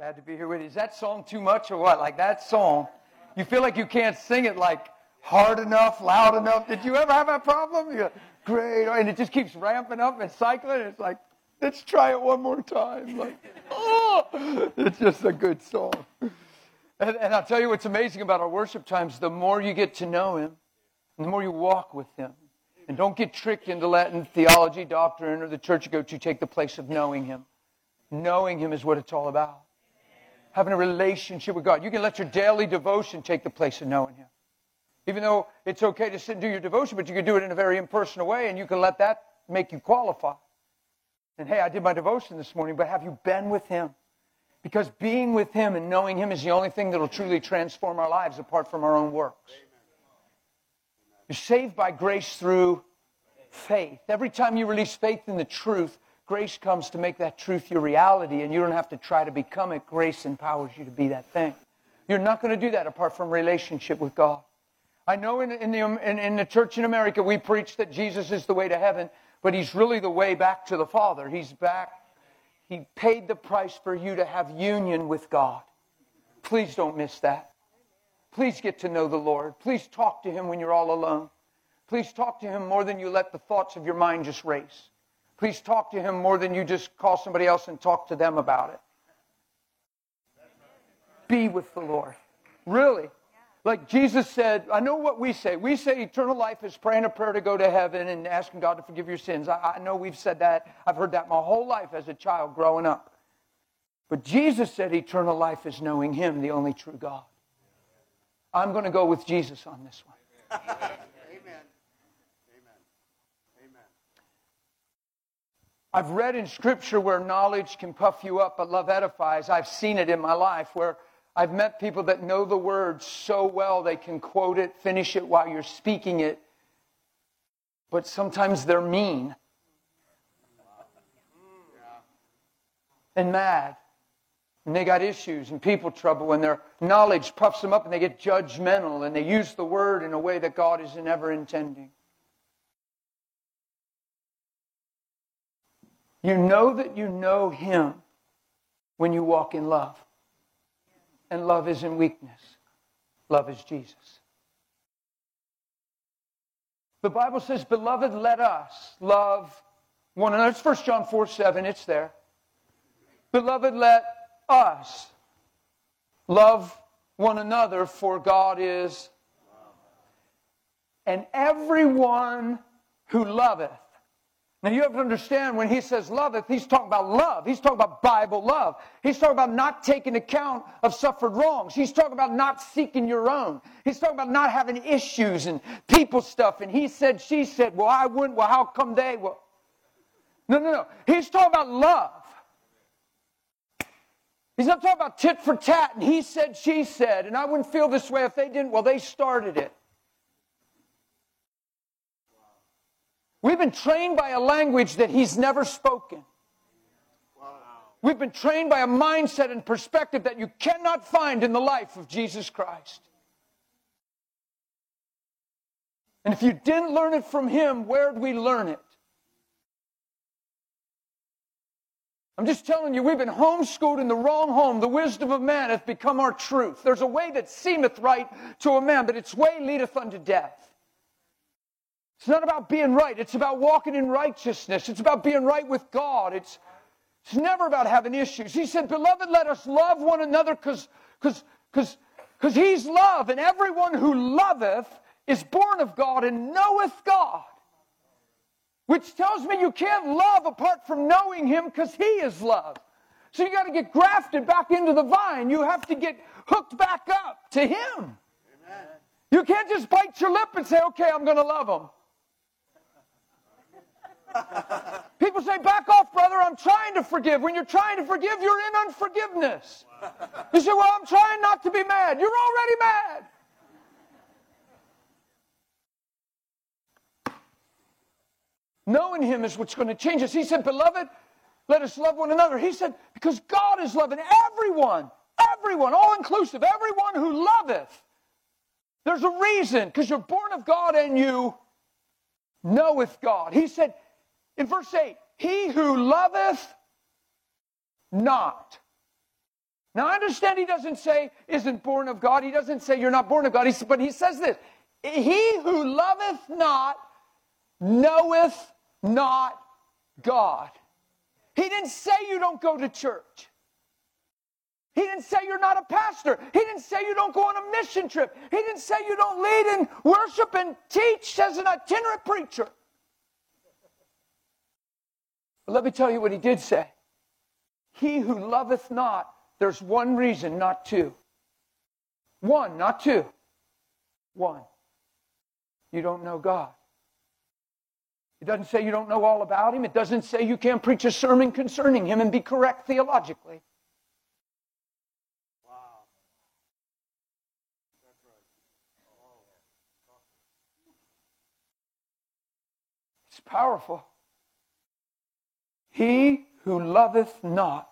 Glad to be here with you. Is that song too much or what? Like that song, you feel like you can't sing it like hard enough, loud enough. Did you ever have that problem? You Great, and it just keeps ramping up and cycling. It's like, let's try it one more time. Like, oh, it's just a good song. And, and I'll tell you what's amazing about our worship times: the more you get to know Him, the more you walk with Him, and don't get tricked into letting theology, doctrine, or the church you go to take the place of knowing Him. Knowing Him is what it's all about. Having a relationship with God. You can let your daily devotion take the place of knowing Him. Even though it's okay to sit and do your devotion, but you can do it in a very impersonal way, and you can let that make you qualify. And hey, I did my devotion this morning, but have you been with Him? Because being with Him and knowing Him is the only thing that will truly transform our lives apart from our own works. You're saved by grace through faith. Every time you release faith in the truth, grace comes to make that truth your reality, and you don't have to try to become it. Grace empowers you to be that thing. You're not going to do that apart from relationship with God. I know in, in, the, in, in the church in America we preach that Jesus is the way to heaven, but he's really the way back to the Father. He's back. He paid the price for you to have union with God. Please don't miss that. Please get to know the Lord. Please talk to him when you're all alone. Please talk to him more than you let the thoughts of your mind just race. Please talk to him more than you just call somebody else and talk to them about it. Be with the Lord. Really. Like Jesus said, I know what we say. We say eternal life is praying a prayer to go to heaven and asking God to forgive your sins. I, I know we've said that. I've heard that my whole life as a child growing up. But Jesus said eternal life is knowing Him, the only true God. I'm going to go with Jesus on this one. Amen. Amen. Amen. I've read in Scripture where knowledge can puff you up, but love edifies. I've seen it in my life where I've met people that know the word so well they can quote it, finish it while you're speaking it, but sometimes they're mean and mad. And they got issues and people trouble, and their knowledge puffs them up, and they get judgmental, and they use the word in a way that God is never intending. You know that you know Him when you walk in love. And love isn't weakness, love is Jesus. The Bible says, Beloved, let us love one another. It's 1 John 4 7, it's there. Beloved, let us love one another, for God is. And everyone who loveth now you have to understand when he says loveth, he's talking about love. He's talking about Bible love. He's talking about not taking account of suffered wrongs. He's talking about not seeking your own. He's talking about not having issues and people stuff. And he said, she said, well, I wouldn't. Well, how come they? Well, no, no, no. He's talking about love. He's not talking about tit for tat. And he said, she said. And I wouldn't feel this way if they didn't. Well, they started it. We've been trained by a language that he's never spoken. We've been trained by a mindset and perspective that you cannot find in the life of Jesus Christ. And if you didn't learn it from him, where'd we learn it? I'm just telling you, we've been homeschooled in the wrong home. The wisdom of man hath become our truth. There's a way that seemeth right to a man, but its way leadeth unto death. It's not about being right. It's about walking in righteousness. It's about being right with God. It's, it's never about having issues. He said, Beloved, let us love one another because because he's love, and everyone who loveth is born of God and knoweth God. Which tells me you can't love apart from knowing him because he is love. So you got to get grafted back into the vine. You have to get hooked back up to him. Amen. You can't just bite your lip and say, okay, I'm going to love him. People say, back off, brother, I'm trying to forgive. When you're trying to forgive, you're in unforgiveness. You say, well, I'm trying not to be mad. You're already mad. Knowing him is what's going to change us. He said, Beloved, let us love one another. He said, Because God is loving everyone, everyone, all inclusive, everyone who loveth. There's a reason, because you're born of God and you knoweth God. He said, in verse 8, he who loveth not Now, I understand he doesn't say isn't born of God. He doesn't say you're not born of God. He, but he says this He who loveth not knoweth not God. He didn't say you don't go to church. He didn't say you're not a pastor. He didn't say you don't go on a mission trip. He didn't say you don't lead in worship and teach as an itinerant preacher. But let me tell you what he did say. He who loveth not, there's one reason, not two. One, not two. One. You don't know God. It doesn't say you don't know all about him. It doesn't say you can't preach a sermon concerning him and be correct theologically. Wow. It's powerful. He who loveth not,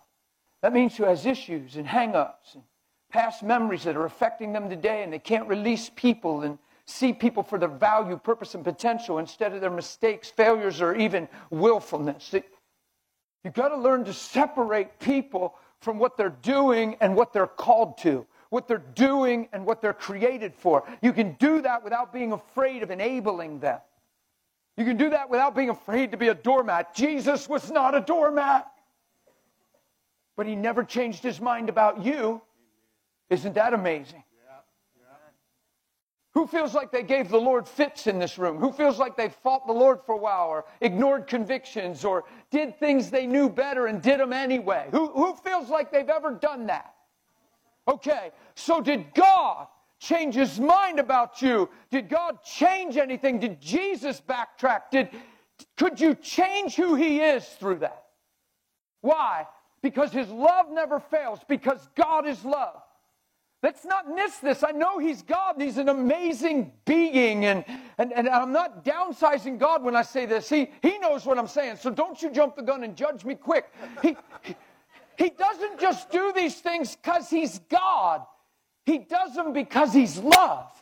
that means who has issues and hang ups and past memories that are affecting them today, and they can't release people and see people for their value, purpose, and potential instead of their mistakes, failures, or even willfulness. You've got to learn to separate people from what they're doing and what they're called to, what they're doing and what they're created for. You can do that without being afraid of enabling them. You can do that without being afraid to be a doormat. Jesus was not a doormat. But he never changed his mind about you. Isn't that amazing? Who feels like they gave the Lord fits in this room? Who feels like they fought the Lord for a while or ignored convictions or did things they knew better and did them anyway? Who, who feels like they've ever done that? Okay, so did God change his mind about you? Did God change anything? Did Jesus backtrack? Did, could you change who he is through that? Why? Because his love never fails, because God is love. Let's not miss this. I know He's God and He's an amazing being, and, and, and I'm not downsizing God when I say this. He, he knows what I'm saying, so don't you jump the gun and judge me quick. He, he doesn't just do these things because He's God, he does them because he's love.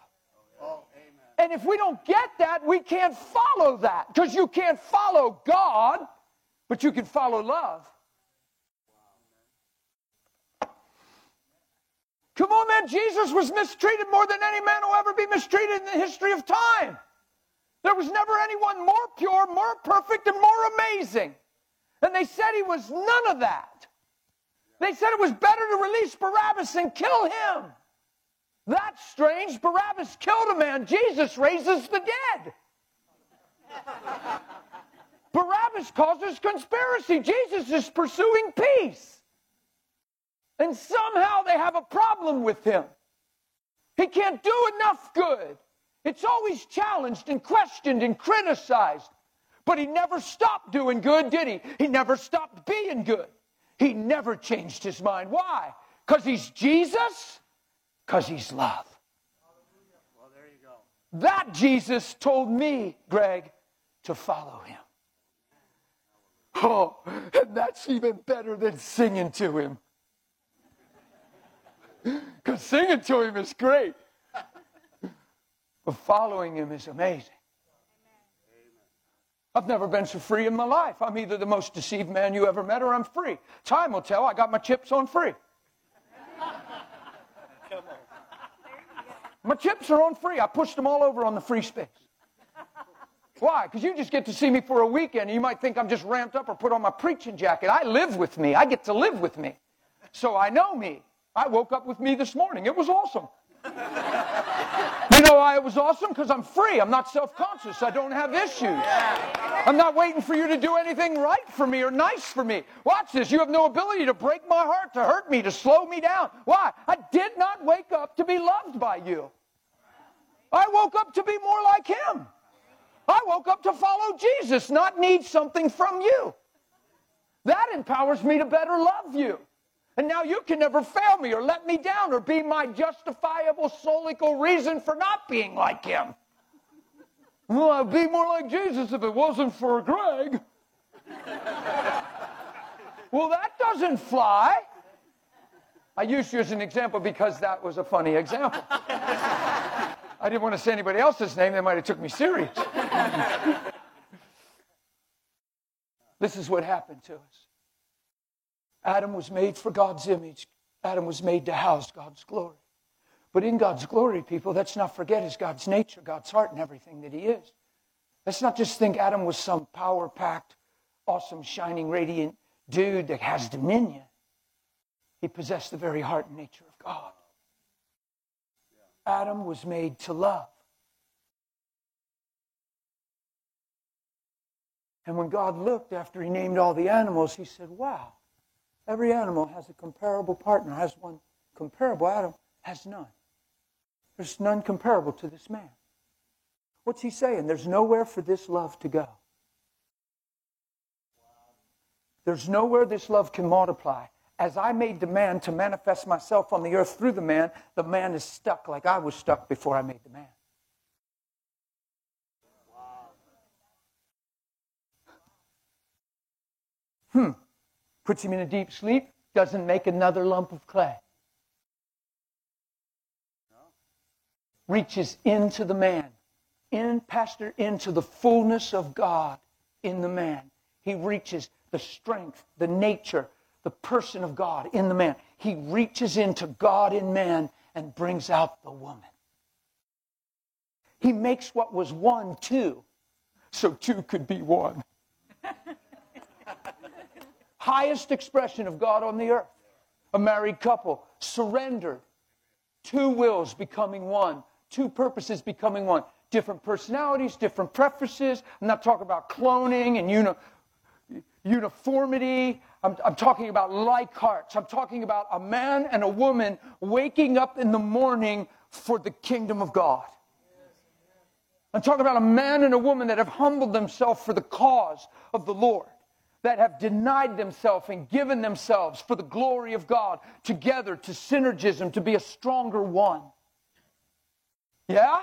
And if we don't get that, we can't follow that because you can't follow God, but you can follow love. Come on, man. Jesus was mistreated more than any man will ever be mistreated in the history of time. There was never anyone more pure, more perfect, and more amazing. And they said he was none of that. They said it was better to release Barabbas than kill him. That's strange. Barabbas killed a man. Jesus raises the dead. Barabbas causes conspiracy. Jesus is pursuing peace. And somehow they have a problem with him. He can't do enough good. It's always challenged and questioned and criticized. But he never stopped doing good, did he? He never stopped being good. He never changed his mind. Why? Because he's Jesus? Because he's love. Well, there you go. That Jesus told me, Greg, to follow him. Oh, and that's even better than singing to him. Because singing to him is great. But following him is amazing. I've never been so free in my life. I'm either the most deceived man you ever met or I'm free. Time will tell. I got my chips on free. My chips are on free. I pushed them all over on the free space. Why? Because you just get to see me for a weekend. And you might think I'm just ramped up or put on my preaching jacket. I live with me. I get to live with me. So I know me. I woke up with me this morning. It was awesome. You know why it was awesome? Because I'm free. I'm not self conscious. I don't have issues. I'm not waiting for you to do anything right for me or nice for me. Watch this. You have no ability to break my heart, to hurt me, to slow me down. Why? I did not wake up to be loved by you. I woke up to be more like him. I woke up to follow Jesus, not need something from you. That empowers me to better love you. And now you can never fail me or let me down or be my justifiable solical reason for not being like him. Well, I'd be more like Jesus if it wasn't for Greg. well, that doesn't fly. I used you as an example because that was a funny example. I didn't want to say anybody else's name, they might have took me serious. this is what happened to us. Adam was made for God's image. Adam was made to house God's glory. But in God's glory, people, let's not forget is God's nature, God's heart, and everything that He is. Let's not just think Adam was some power packed, awesome, shining, radiant dude that has dominion. He possessed the very heart and nature of God. Adam was made to love. And when God looked after he named all the animals, he said, Wow, every animal has a comparable partner, has one comparable. Adam has none. There's none comparable to this man. What's he saying? There's nowhere for this love to go. There's nowhere this love can multiply. As I made the man to manifest myself on the earth through the man, the man is stuck like I was stuck before I made the man. Hmm. Puts him in a deep sleep, doesn't make another lump of clay. Reaches into the man, in, Pastor, into the fullness of God in the man. He reaches the strength, the nature, the person of God in the man. He reaches into God in man and brings out the woman. He makes what was one two, so two could be one. Highest expression of God on the earth. A married couple surrendered. Two wills becoming one, two purposes becoming one. Different personalities, different preferences. I'm not talking about cloning and uni- uniformity. I'm, I'm, talking about like hearts. I'm talking about a man and a woman waking up in the morning for the kingdom of God. I'm talking about a man and a woman that have humbled themselves for the cause of the Lord that have denied themselves and given themselves for the glory of God together to synergism, to be a stronger one. Yeah?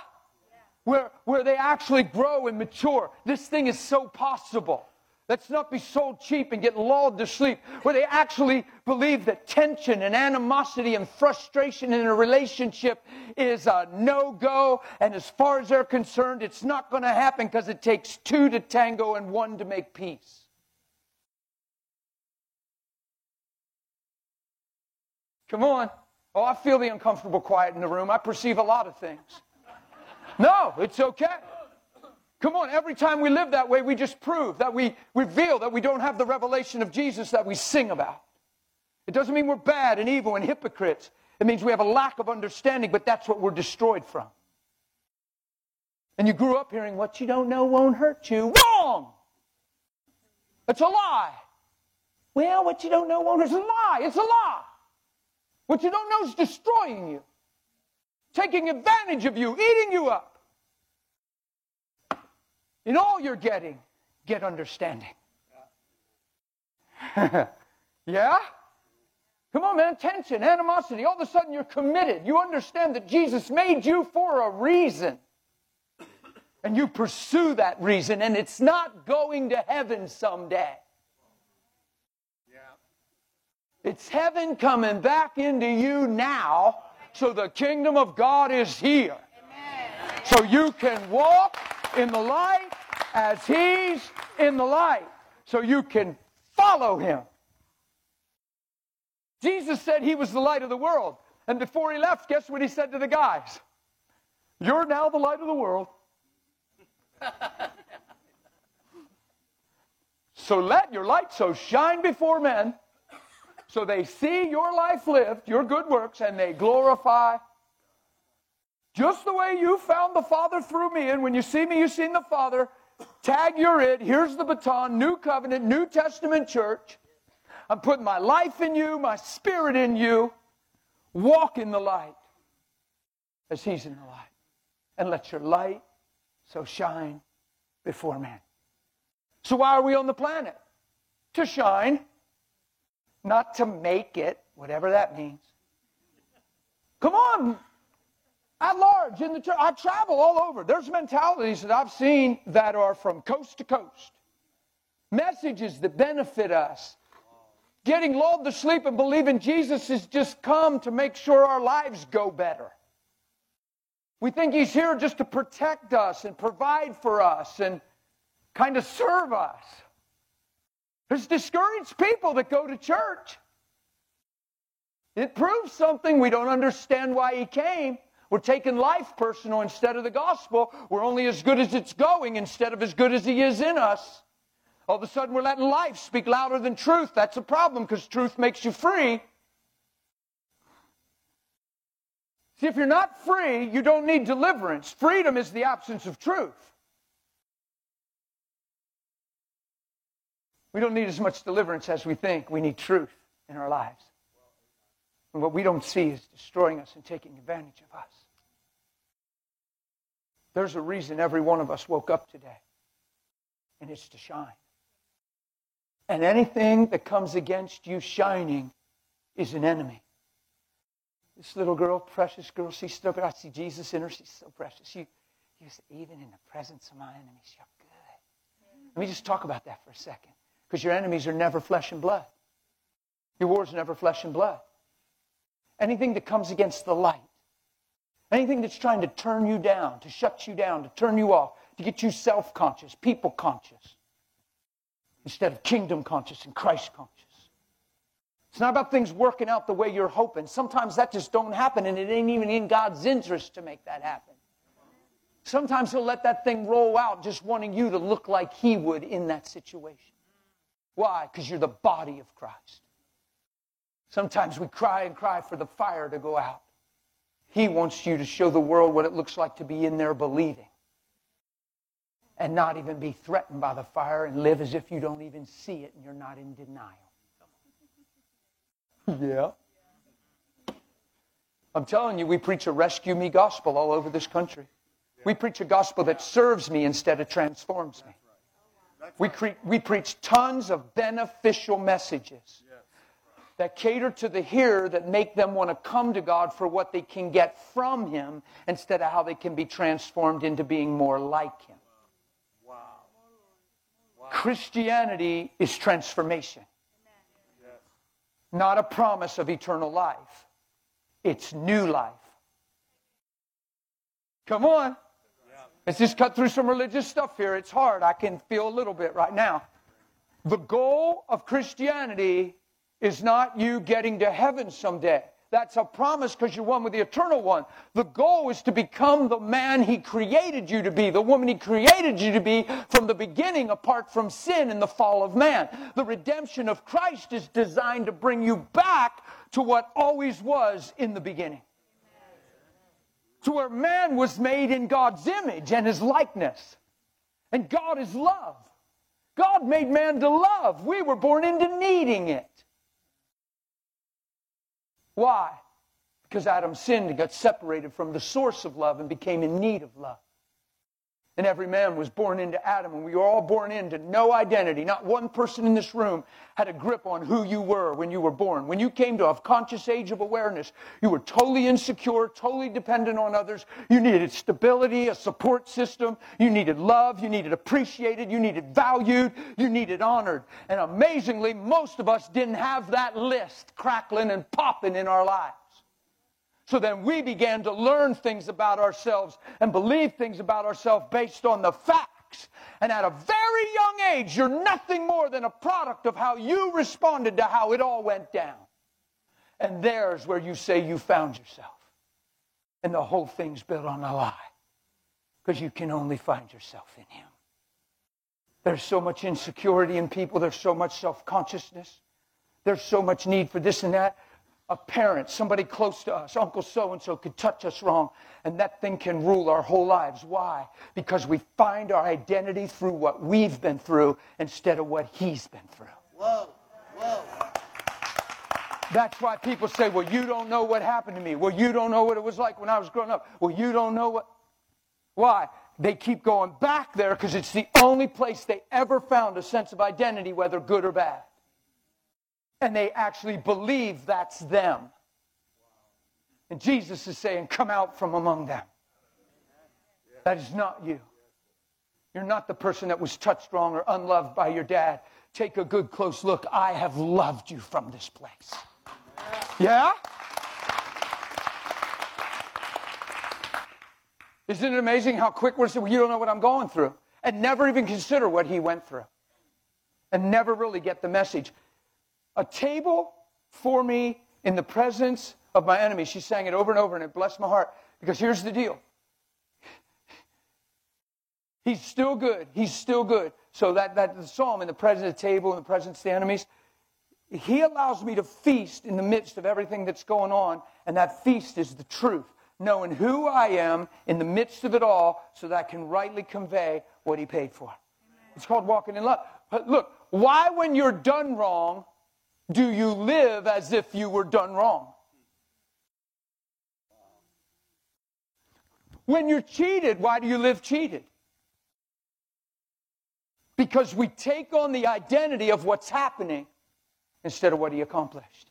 Where, where they actually grow and mature. This thing is so possible. Let's not be sold cheap and get lulled to sleep. Where they actually believe that tension and animosity and frustration in a relationship is a no go. And as far as they're concerned, it's not going to happen because it takes two to tango and one to make peace. Come on. Oh, I feel the uncomfortable quiet in the room. I perceive a lot of things. No, it's okay. Come on, every time we live that way, we just prove that we reveal that we don't have the revelation of Jesus that we sing about. It doesn't mean we're bad and evil and hypocrites. It means we have a lack of understanding, but that's what we're destroyed from. And you grew up hearing what you don't know won't hurt you. Wrong! It's a lie. Well, what you don't know won't hurt you. It's a lie. It's a lie. What you don't know is destroying you, taking advantage of you, eating you up. In all you're getting, get understanding. yeah? Come on, man. Tension, animosity. All of a sudden you're committed. You understand that Jesus made you for a reason. And you pursue that reason, and it's not going to heaven someday. It's heaven coming back into you now, so the kingdom of God is here. So you can walk in the light as He's in the light. So you can follow Him. Jesus said He was the light of the world. And before He left, guess what He said to the guys? You're now the light of the world. so let your light so shine before men so they see your life lived, your good works, and they glorify just the way you found the Father through me. And when you see me, you've seen the Father. Tag, you're it. Here's the baton. New covenant, New Testament church. I'm putting my life in you, my spirit in you. Walk in the light as He's in the light. And let your light so shine before men. So, why are we on the planet? To shine not to make it, whatever that means. Come on, at large in the church. I travel all over. There's mentalities that I've seen that are from coast to coast. Messages that benefit us. Getting lulled to sleep and believing Jesus has just come to make sure our lives go better. We think he's here just to protect us and provide for us and kind of serve us. There's discouraged people that go to church. It proves something. We don't understand why he came. We're taking life personal instead of the gospel. We're only as good as it's going instead of as good as he is in us. All of a sudden, we're letting life speak louder than truth. That's a problem because truth makes you free. See, if you're not free, you don't need deliverance. Freedom is the absence of truth. We don't need as much deliverance as we think. We need truth in our lives. And what we don't see is destroying us and taking advantage of us. There's a reason every one of us woke up today, and it's to shine. And anything that comes against you shining is an enemy. This little girl, precious girl, she stood up and I see Jesus in her. She's so precious. You, you say, even in the presence of my enemies, you're good. Let me just talk about that for a second. Because your enemies are never flesh and blood. Your war is never flesh and blood. Anything that comes against the light, anything that's trying to turn you down, to shut you down, to turn you off, to get you self conscious, people conscious, instead of kingdom conscious and Christ conscious. It's not about things working out the way you're hoping. Sometimes that just don't happen, and it ain't even in God's interest to make that happen. Sometimes He'll let that thing roll out just wanting you to look like He would in that situation. Why? Because you're the body of Christ. Sometimes we cry and cry for the fire to go out. He wants you to show the world what it looks like to be in there believing and not even be threatened by the fire and live as if you don't even see it and you're not in denial. yeah. I'm telling you, we preach a rescue me gospel all over this country. We preach a gospel that serves me instead of transforms me. We, cre- we preach tons of beneficial messages that cater to the hearer that make them want to come to God for what they can get from Him instead of how they can be transformed into being more like Him. Wow. Wow. Christianity is transformation, not a promise of eternal life. It's new life. Come on. Let's just cut through some religious stuff here. It's hard. I can feel a little bit right now. The goal of Christianity is not you getting to heaven someday. That's a promise because you're one with the eternal one. The goal is to become the man he created you to be, the woman he created you to be from the beginning, apart from sin and the fall of man. The redemption of Christ is designed to bring you back to what always was in the beginning to where man was made in God's image and his likeness. And God is love. God made man to love. We were born into needing it. Why? Because Adam sinned and got separated from the source of love and became in need of love. And every man was born into Adam, and we were all born into no identity. Not one person in this room had a grip on who you were when you were born. When you came to a conscious age of awareness, you were totally insecure, totally dependent on others. You needed stability, a support system. You needed love. You needed appreciated. You needed valued. You needed honored. And amazingly, most of us didn't have that list crackling and popping in our lives. So then we began to learn things about ourselves and believe things about ourselves based on the facts. And at a very young age, you're nothing more than a product of how you responded to how it all went down. And there's where you say you found yourself. And the whole thing's built on a lie. Because you can only find yourself in Him. There's so much insecurity in people, there's so much self consciousness, there's so much need for this and that a parent, somebody close to us, Uncle so and so could touch us wrong, and that thing can rule our whole lives. Why? Because we find our identity through what we've been through instead of what he's been through. Whoa, whoa. That's why people say, well, you don't know what happened to me. Well, you don't know what it was like when I was growing up. Well, you don't know what. Why? They keep going back there because it's the only place they ever found a sense of identity, whether good or bad and they actually believe that's them. And Jesus is saying, Come out from among them. That is not you. You're not the person that was touched wrong or unloved by your dad. Take a good close look. I have loved you from this place. Yeah? Isn't it amazing how quick we're saying, well, you don't know what I'm going through? And never even consider what he went through. And never really get the message. A table for me in the presence of my enemies. She sang it over and over, and it blessed my heart. Because here's the deal He's still good. He's still good. So that, that the psalm in the presence of the table, in the presence of the enemies, he allows me to feast in the midst of everything that's going on, and that feast is the truth, knowing who I am in the midst of it all, so that I can rightly convey what he paid for. Amen. It's called walking in love. But look, why, when you're done wrong, do you live as if you were done wrong? When you're cheated, why do you live cheated? Because we take on the identity of what's happening instead of what he accomplished.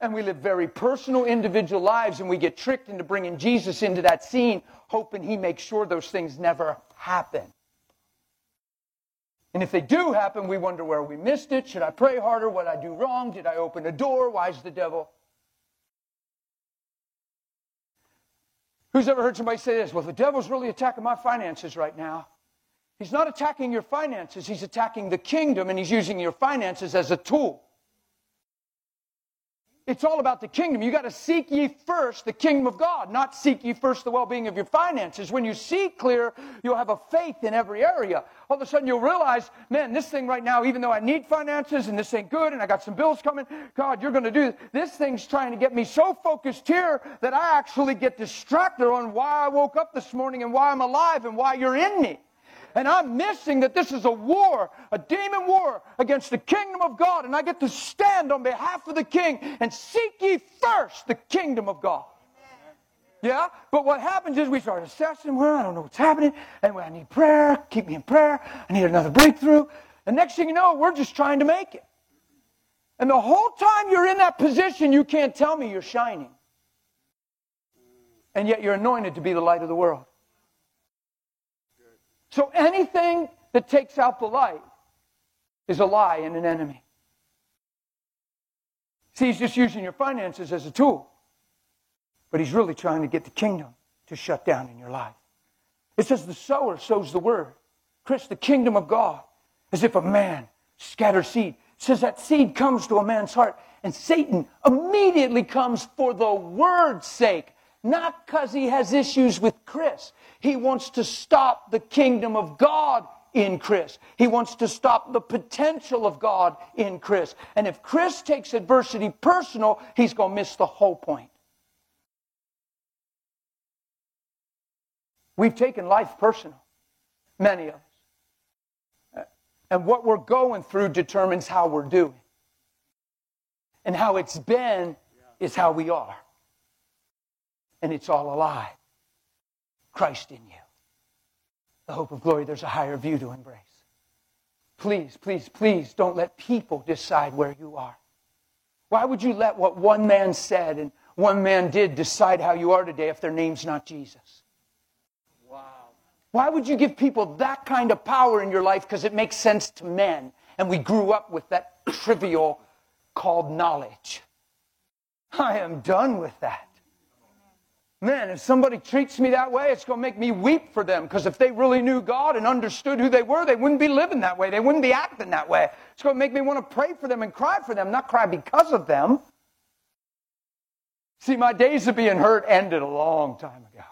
And we live very personal, individual lives, and we get tricked into bringing Jesus into that scene, hoping he makes sure those things never happen. And if they do happen, we wonder where we missed it. Should I pray harder? What I do wrong? Did I open a door? Why is the devil? Who's ever heard somebody say this? Well, the devil's really attacking my finances right now. He's not attacking your finances, he's attacking the kingdom, and he's using your finances as a tool. It's all about the kingdom. You got to seek ye first the kingdom of God, not seek ye first the well being of your finances. When you see clear, you'll have a faith in every area. All of a sudden, you'll realize, man, this thing right now, even though I need finances and this ain't good and I got some bills coming, God, you're going to do this. This thing's trying to get me so focused here that I actually get distracted on why I woke up this morning and why I'm alive and why you're in me. And I'm missing that this is a war, a demon war against the kingdom of God. And I get to stand on behalf of the king and seek ye first the kingdom of God. Yeah? But what happens is we start assessing, well, I don't know what's happening. Anyway, I need prayer. Keep me in prayer. I need another breakthrough. And next thing you know, we're just trying to make it. And the whole time you're in that position, you can't tell me you're shining. And yet you're anointed to be the light of the world. So anything that takes out the light is a lie and an enemy. See, he's just using your finances as a tool, but he's really trying to get the kingdom to shut down in your life. It says the sower sows the word. Chris, the kingdom of God, as if a man scatters seed. It says that seed comes to a man's heart, and Satan immediately comes for the word's sake, not because he has issues with Chris. He wants to stop the kingdom of God in Chris. He wants to stop the potential of God in Chris. And if Chris takes adversity personal, he's going to miss the whole point. We've taken life personal, many of us. Uh, and what we're going through determines how we're doing. And how it's been is how we are. And it's all a lie. Christ in you. The hope of glory, there's a higher view to embrace. Please, please, please don't let people decide where you are. Why would you let what one man said and one man did decide how you are today if their name's not Jesus? Wow. Why would you give people that kind of power in your life because it makes sense to men and we grew up with that trivial called knowledge? I am done with that. Man, if somebody treats me that way, it's going to make me weep for them because if they really knew God and understood who they were, they wouldn't be living that way. They wouldn't be acting that way. It's going to make me want to pray for them and cry for them, not cry because of them. See, my days of being hurt ended a long time ago.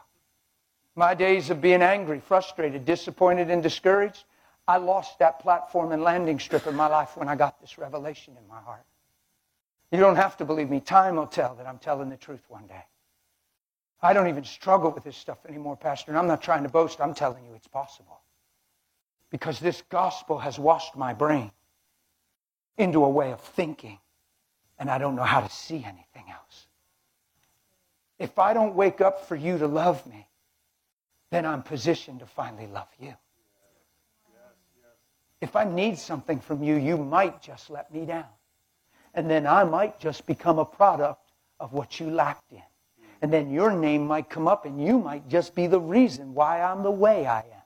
My days of being angry, frustrated, disappointed, and discouraged, I lost that platform and landing strip in my life when I got this revelation in my heart. You don't have to believe me. Time will tell that I'm telling the truth one day. I don't even struggle with this stuff anymore, Pastor, and I'm not trying to boast. I'm telling you it's possible. Because this gospel has washed my brain into a way of thinking, and I don't know how to see anything else. If I don't wake up for you to love me, then I'm positioned to finally love you. If I need something from you, you might just let me down. And then I might just become a product of what you lacked in and then your name might come up and you might just be the reason why I'm the way I am.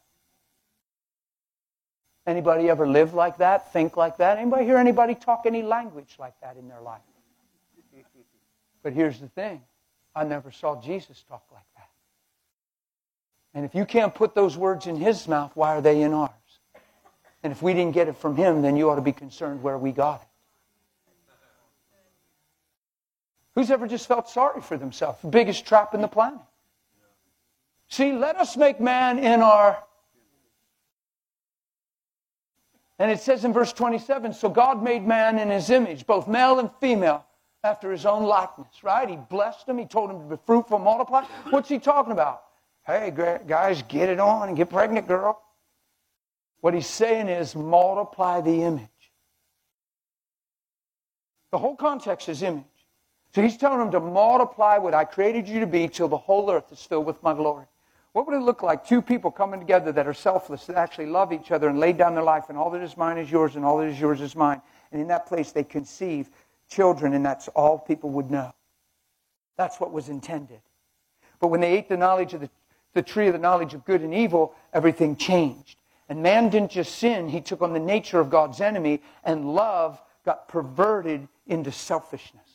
Anybody ever live like that, think like that? Anybody hear anybody talk any language like that in their life? But here's the thing. I never saw Jesus talk like that. And if you can't put those words in his mouth, why are they in ours? And if we didn't get it from him, then you ought to be concerned where we got it. Who's ever just felt sorry for themselves? The biggest trap in the planet. See, let us make man in our. And it says in verse 27 so God made man in his image, both male and female, after his own likeness, right? He blessed him. He told him to be fruitful, multiply. What's he talking about? Hey, guys, get it on and get pregnant, girl. What he's saying is multiply the image. The whole context is image. So he's telling them to multiply what I created you to be till the whole earth is filled with my glory. What would it look like? Two people coming together that are selfless, that actually love each other and lay down their life, and all that is mine is yours, and all that is yours is mine. And in that place, they conceive children, and that's all people would know. That's what was intended. But when they ate the knowledge of the, the tree of the knowledge of good and evil, everything changed. And man didn't just sin, he took on the nature of God's enemy, and love got perverted into selfishness.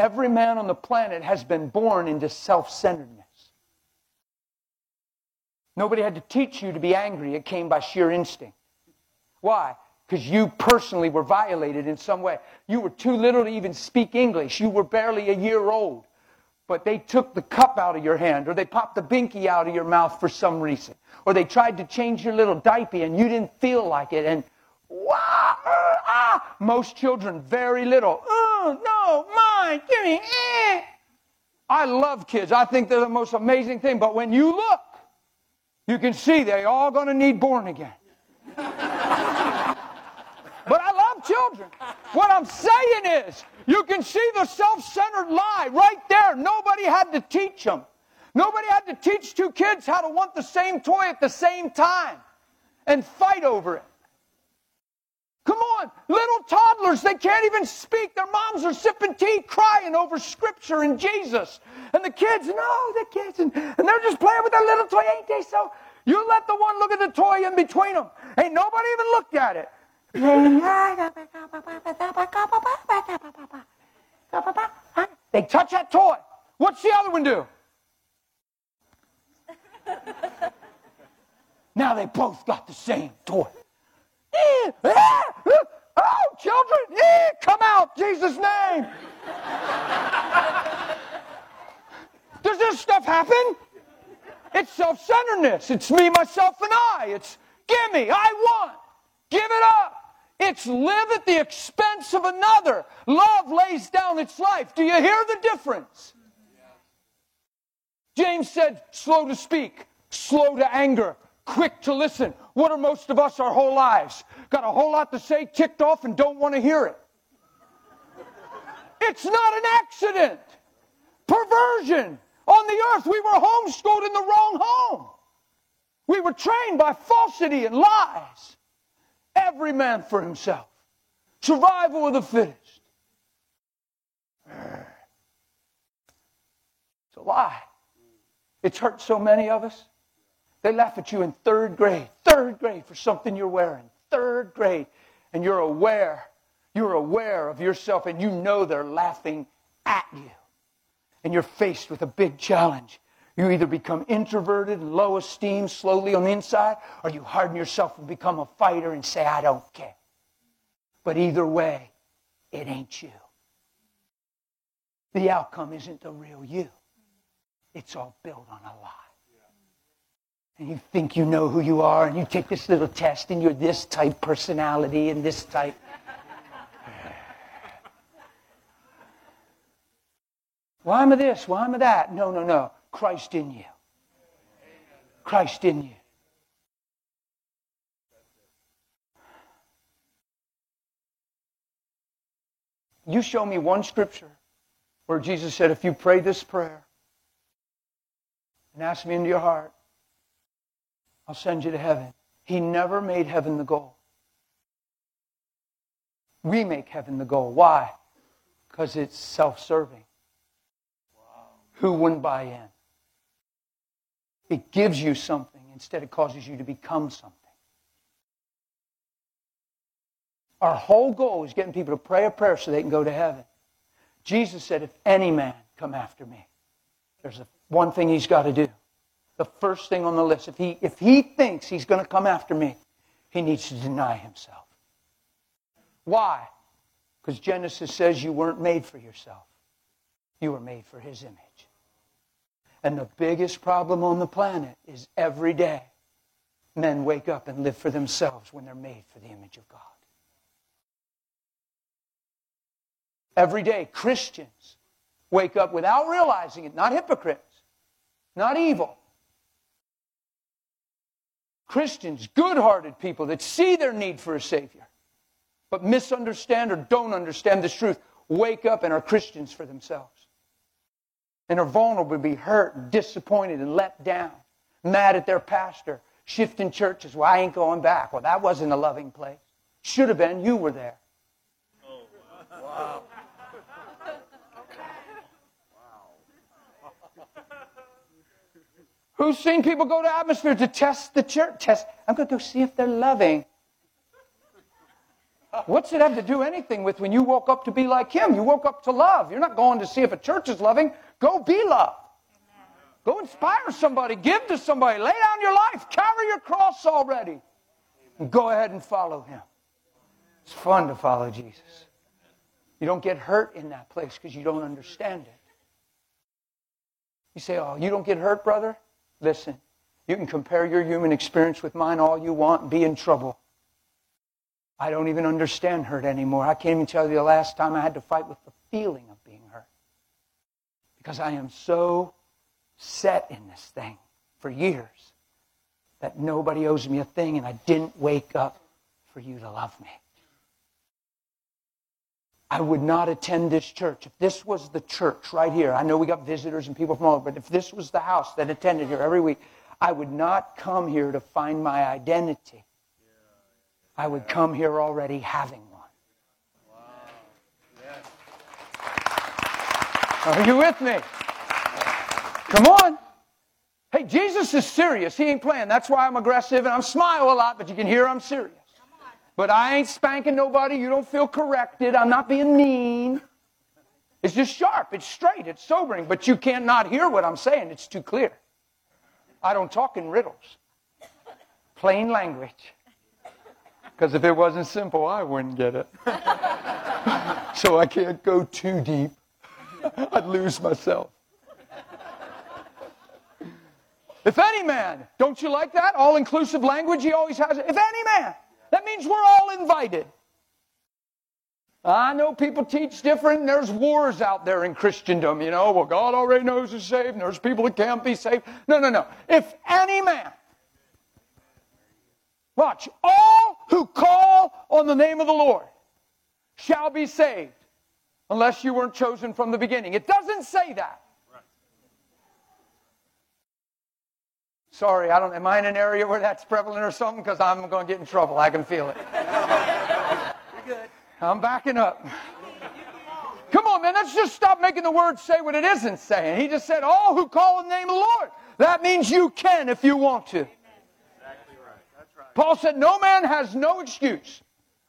Every man on the planet has been born into self centeredness. Nobody had to teach you to be angry, it came by sheer instinct. Why? Because you personally were violated in some way. You were too little to even speak English. You were barely a year old. But they took the cup out of your hand, or they popped the binky out of your mouth for some reason. Or they tried to change your little diaper and you didn't feel like it. And Wah, uh, ah. Most children, very little. Oh, no, mine, give me. Eh. I love kids. I think they're the most amazing thing. But when you look, you can see they're all going to need born again. but I love children. What I'm saying is, you can see the self centered lie right there. Nobody had to teach them. Nobody had to teach two kids how to want the same toy at the same time and fight over it. Come on, little toddlers, they can't even speak. Their moms are sipping tea, crying over scripture and Jesus. And the kids, no, the kids, and, and they're just playing with their little toy, ain't they so? You let the one look at the toy in between them. Ain't nobody even looked at it. They touch that toy. What's the other one do? now they both got the same toy. Oh, children, eh, come out, Jesus' name. Does this stuff happen? It's self centeredness. It's me, myself, and I. It's give me, I want, give it up. It's live at the expense of another. Love lays down its life. Do you hear the difference? James said, slow to speak, slow to anger, quick to listen. What are most of us our whole lives? Got a whole lot to say, ticked off, and don't want to hear it. It's not an accident. Perversion. On the earth, we were homeschooled in the wrong home. We were trained by falsity and lies. Every man for himself. Survival of the fittest. It's a lie. It's hurt so many of us. They laugh at you in third grade, third grade for something you're wearing, third grade. And you're aware, you're aware of yourself and you know they're laughing at you. And you're faced with a big challenge. You either become introverted low esteem slowly on the inside, or you harden yourself and become a fighter and say, I don't care. But either way, it ain't you. The outcome isn't the real you. It's all built on a lie and you think you know who you are, and you take this little test, and you're this type personality and this type. Why am I this? Why am I that? No, no, no. Christ in you. Christ in you. You show me one scripture where Jesus said, if you pray this prayer and ask me into your heart, I'll send you to heaven. He never made heaven the goal. We make heaven the goal. Why? Because it's self serving. Wow. Who wouldn't buy in? It gives you something instead it causes you to become something. Our whole goal is getting people to pray a prayer so they can go to heaven. Jesus said, if any man come after me, there's one thing he's got to do the first thing on the list. If he, if he thinks he's going to come after me, he needs to deny himself. Why? Because Genesis says you weren't made for yourself, you were made for His image. And the biggest problem on the planet is every day men wake up and live for themselves when they're made for the image of God. Every day, Christians wake up without realizing it, not hypocrites, not evil. Christians, good hearted people that see their need for a Savior, but misunderstand or don't understand this truth, wake up and are Christians for themselves. And are vulnerable to be hurt and disappointed and let down, mad at their pastor, shifting churches. Well, I ain't going back. Well, that wasn't a loving place. Should have been. You were there. Oh, wow. Who's seen people go to atmosphere to test the church? Test. I'm going to go see if they're loving. What's it have to do anything with when you woke up to be like him? You woke up to love. You're not going to see if a church is loving. Go be love. Go inspire somebody. Give to somebody. Lay down your life. Carry your cross already. And go ahead and follow him. It's fun to follow Jesus. You don't get hurt in that place because you don't understand it. You say, Oh, you don't get hurt, brother? Listen, you can compare your human experience with mine all you want be in trouble. I don't even understand hurt anymore. I can't even tell you the last time I had to fight with the feeling of being hurt. Because I am so set in this thing for years that nobody owes me a thing and I didn't wake up for you to love me. I would not attend this church. If this was the church right here, I know we got visitors and people from all over, but if this was the house that attended here every week, I would not come here to find my identity. I would come here already having one. Are you with me? Come on. Hey, Jesus is serious. He ain't playing. That's why I'm aggressive and I'm smile a lot, but you can hear I'm serious. But I ain't spanking nobody. You don't feel corrected. I'm not being mean. It's just sharp. It's straight. It's sobering. But you can't not hear what I'm saying. It's too clear. I don't talk in riddles. Plain language. Because if it wasn't simple, I wouldn't get it. so I can't go too deep. I'd lose myself. If any man, don't you like that? All inclusive language, he always has it. If any man, that means we're all invited. I know people teach different. There's wars out there in Christendom, you know. Well, God already knows who's saved, and there's people that can't be saved. No, no, no. If any man, watch, all who call on the name of the Lord shall be saved, unless you weren't chosen from the beginning. It doesn't say that. Sorry, I don't. Am I in an area where that's prevalent or something? Because I'm going to get in trouble. I can feel it. You're good. I'm backing up. Come on, man. Let's just stop making the word say what it isn't saying. He just said, "All who call on the name of the Lord." That means you can if you want to. Exactly right. That's right. Paul said, No man has no excuse.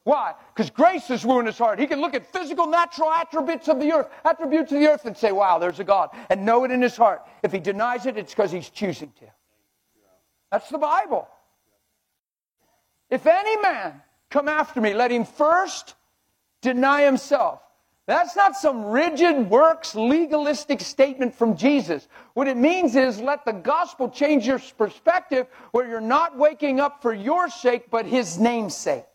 Why? Because grace has ruined his heart. He can look at physical, natural attributes of the earth, attributes of the earth, and say, Wow, there's a God, and know it in his heart. If he denies it, it's because he's choosing to. That's the Bible. If any man come after me, let him first deny himself. That's not some rigid works legalistic statement from Jesus. What it means is let the gospel change your perspective where you're not waking up for your sake, but his name's sake.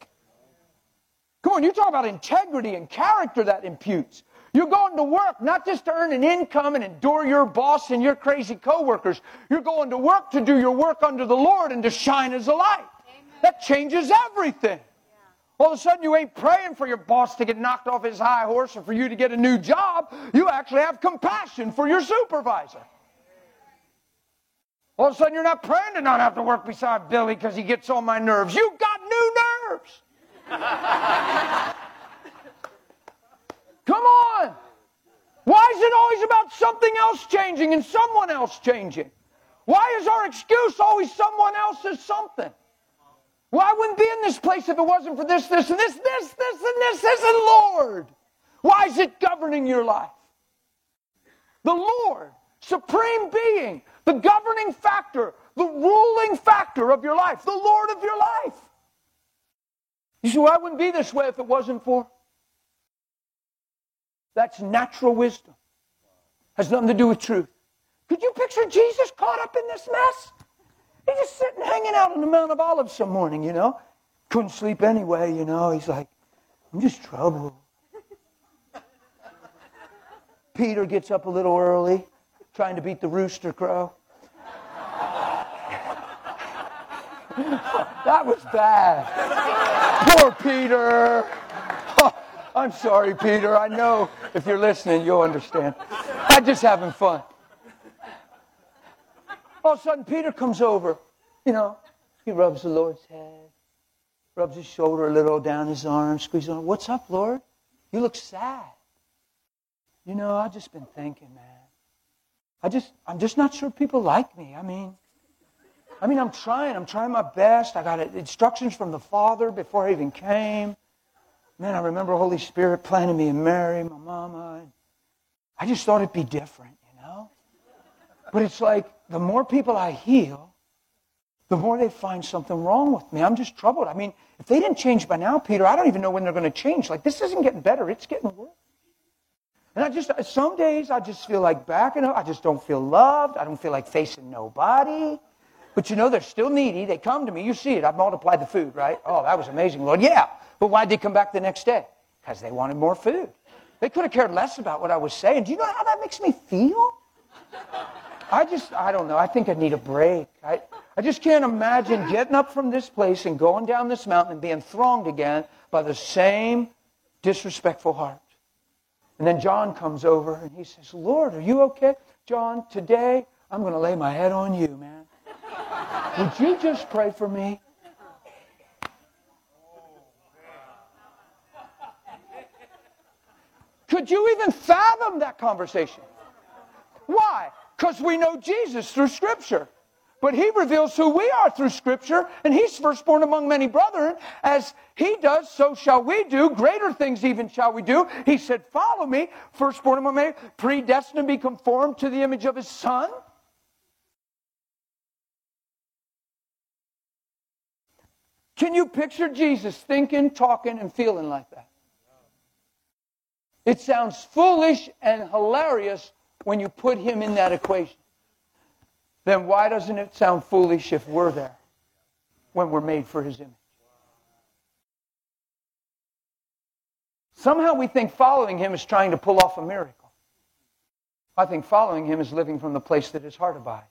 Come on, you talk about integrity and character that imputes. You're going to work not just to earn an income and endure your boss and your crazy coworkers. You're going to work to do your work under the Lord and to shine as a light. Amen. That changes everything. All of a sudden, you ain't praying for your boss to get knocked off his high horse or for you to get a new job. You actually have compassion for your supervisor. All of a sudden, you're not praying to not have to work beside Billy because he gets on my nerves. You've got new nerves. Come on. Why is it always about something else changing and someone else changing? Why is our excuse always someone else's something? Well, I wouldn't be in this place if it wasn't for this, this, and this, this, this, and this, this, and Lord. Why is it governing your life? The Lord, supreme being, the governing factor, the ruling factor of your life, the Lord of your life. You see, well, I wouldn't be this way if it wasn't for. That's natural wisdom. Has nothing to do with truth. Could you picture Jesus caught up in this mess? He's just sitting hanging out on the Mount of Olives some morning, you know. Couldn't sleep anyway, you know. He's like, I'm just troubled. Peter gets up a little early, trying to beat the rooster crow. that was bad. Poor Peter. I'm sorry, Peter. I know if you're listening, you'll understand. I'm just having fun. All of a sudden, Peter comes over. You know, he rubs the Lord's head, rubs his shoulder a little, down his arm, squeezes on. What's up, Lord? You look sad. You know, I've just been thinking, man. I just, I'm just not sure people like me. I mean, I mean, I'm trying. I'm trying my best. I got instructions from the Father before I even came. Man, I remember Holy Spirit planting me and Mary, my mama. I just thought it'd be different, you know? But it's like the more people I heal, the more they find something wrong with me. I'm just troubled. I mean, if they didn't change by now, Peter, I don't even know when they're going to change. Like, this isn't getting better, it's getting worse. And I just, some days I just feel like backing up. I just don't feel loved. I don't feel like facing nobody. But you know, they're still needy. They come to me. You see it. I've multiplied the food, right? Oh, that was amazing, Lord. Yeah. But why'd they come back the next day? Because they wanted more food. They could have cared less about what I was saying. Do you know how that makes me feel? I just, I don't know. I think I need a break. I, I just can't imagine getting up from this place and going down this mountain and being thronged again by the same disrespectful heart. And then John comes over and he says, Lord, are you okay? John, today I'm going to lay my head on you, man. Would you just pray for me? Could you even fathom that conversation? Why? Because we know Jesus through Scripture. But he reveals who we are through Scripture, and he's firstborn among many brethren. As he does, so shall we do. Greater things even shall we do. He said, Follow me, firstborn among many, predestined to be conformed to the image of his Son. Can you picture Jesus thinking, talking, and feeling like that? It sounds foolish and hilarious when you put him in that equation. Then why doesn't it sound foolish if we're there when we're made for his image? Somehow we think following him is trying to pull off a miracle. I think following him is living from the place that his heart abides.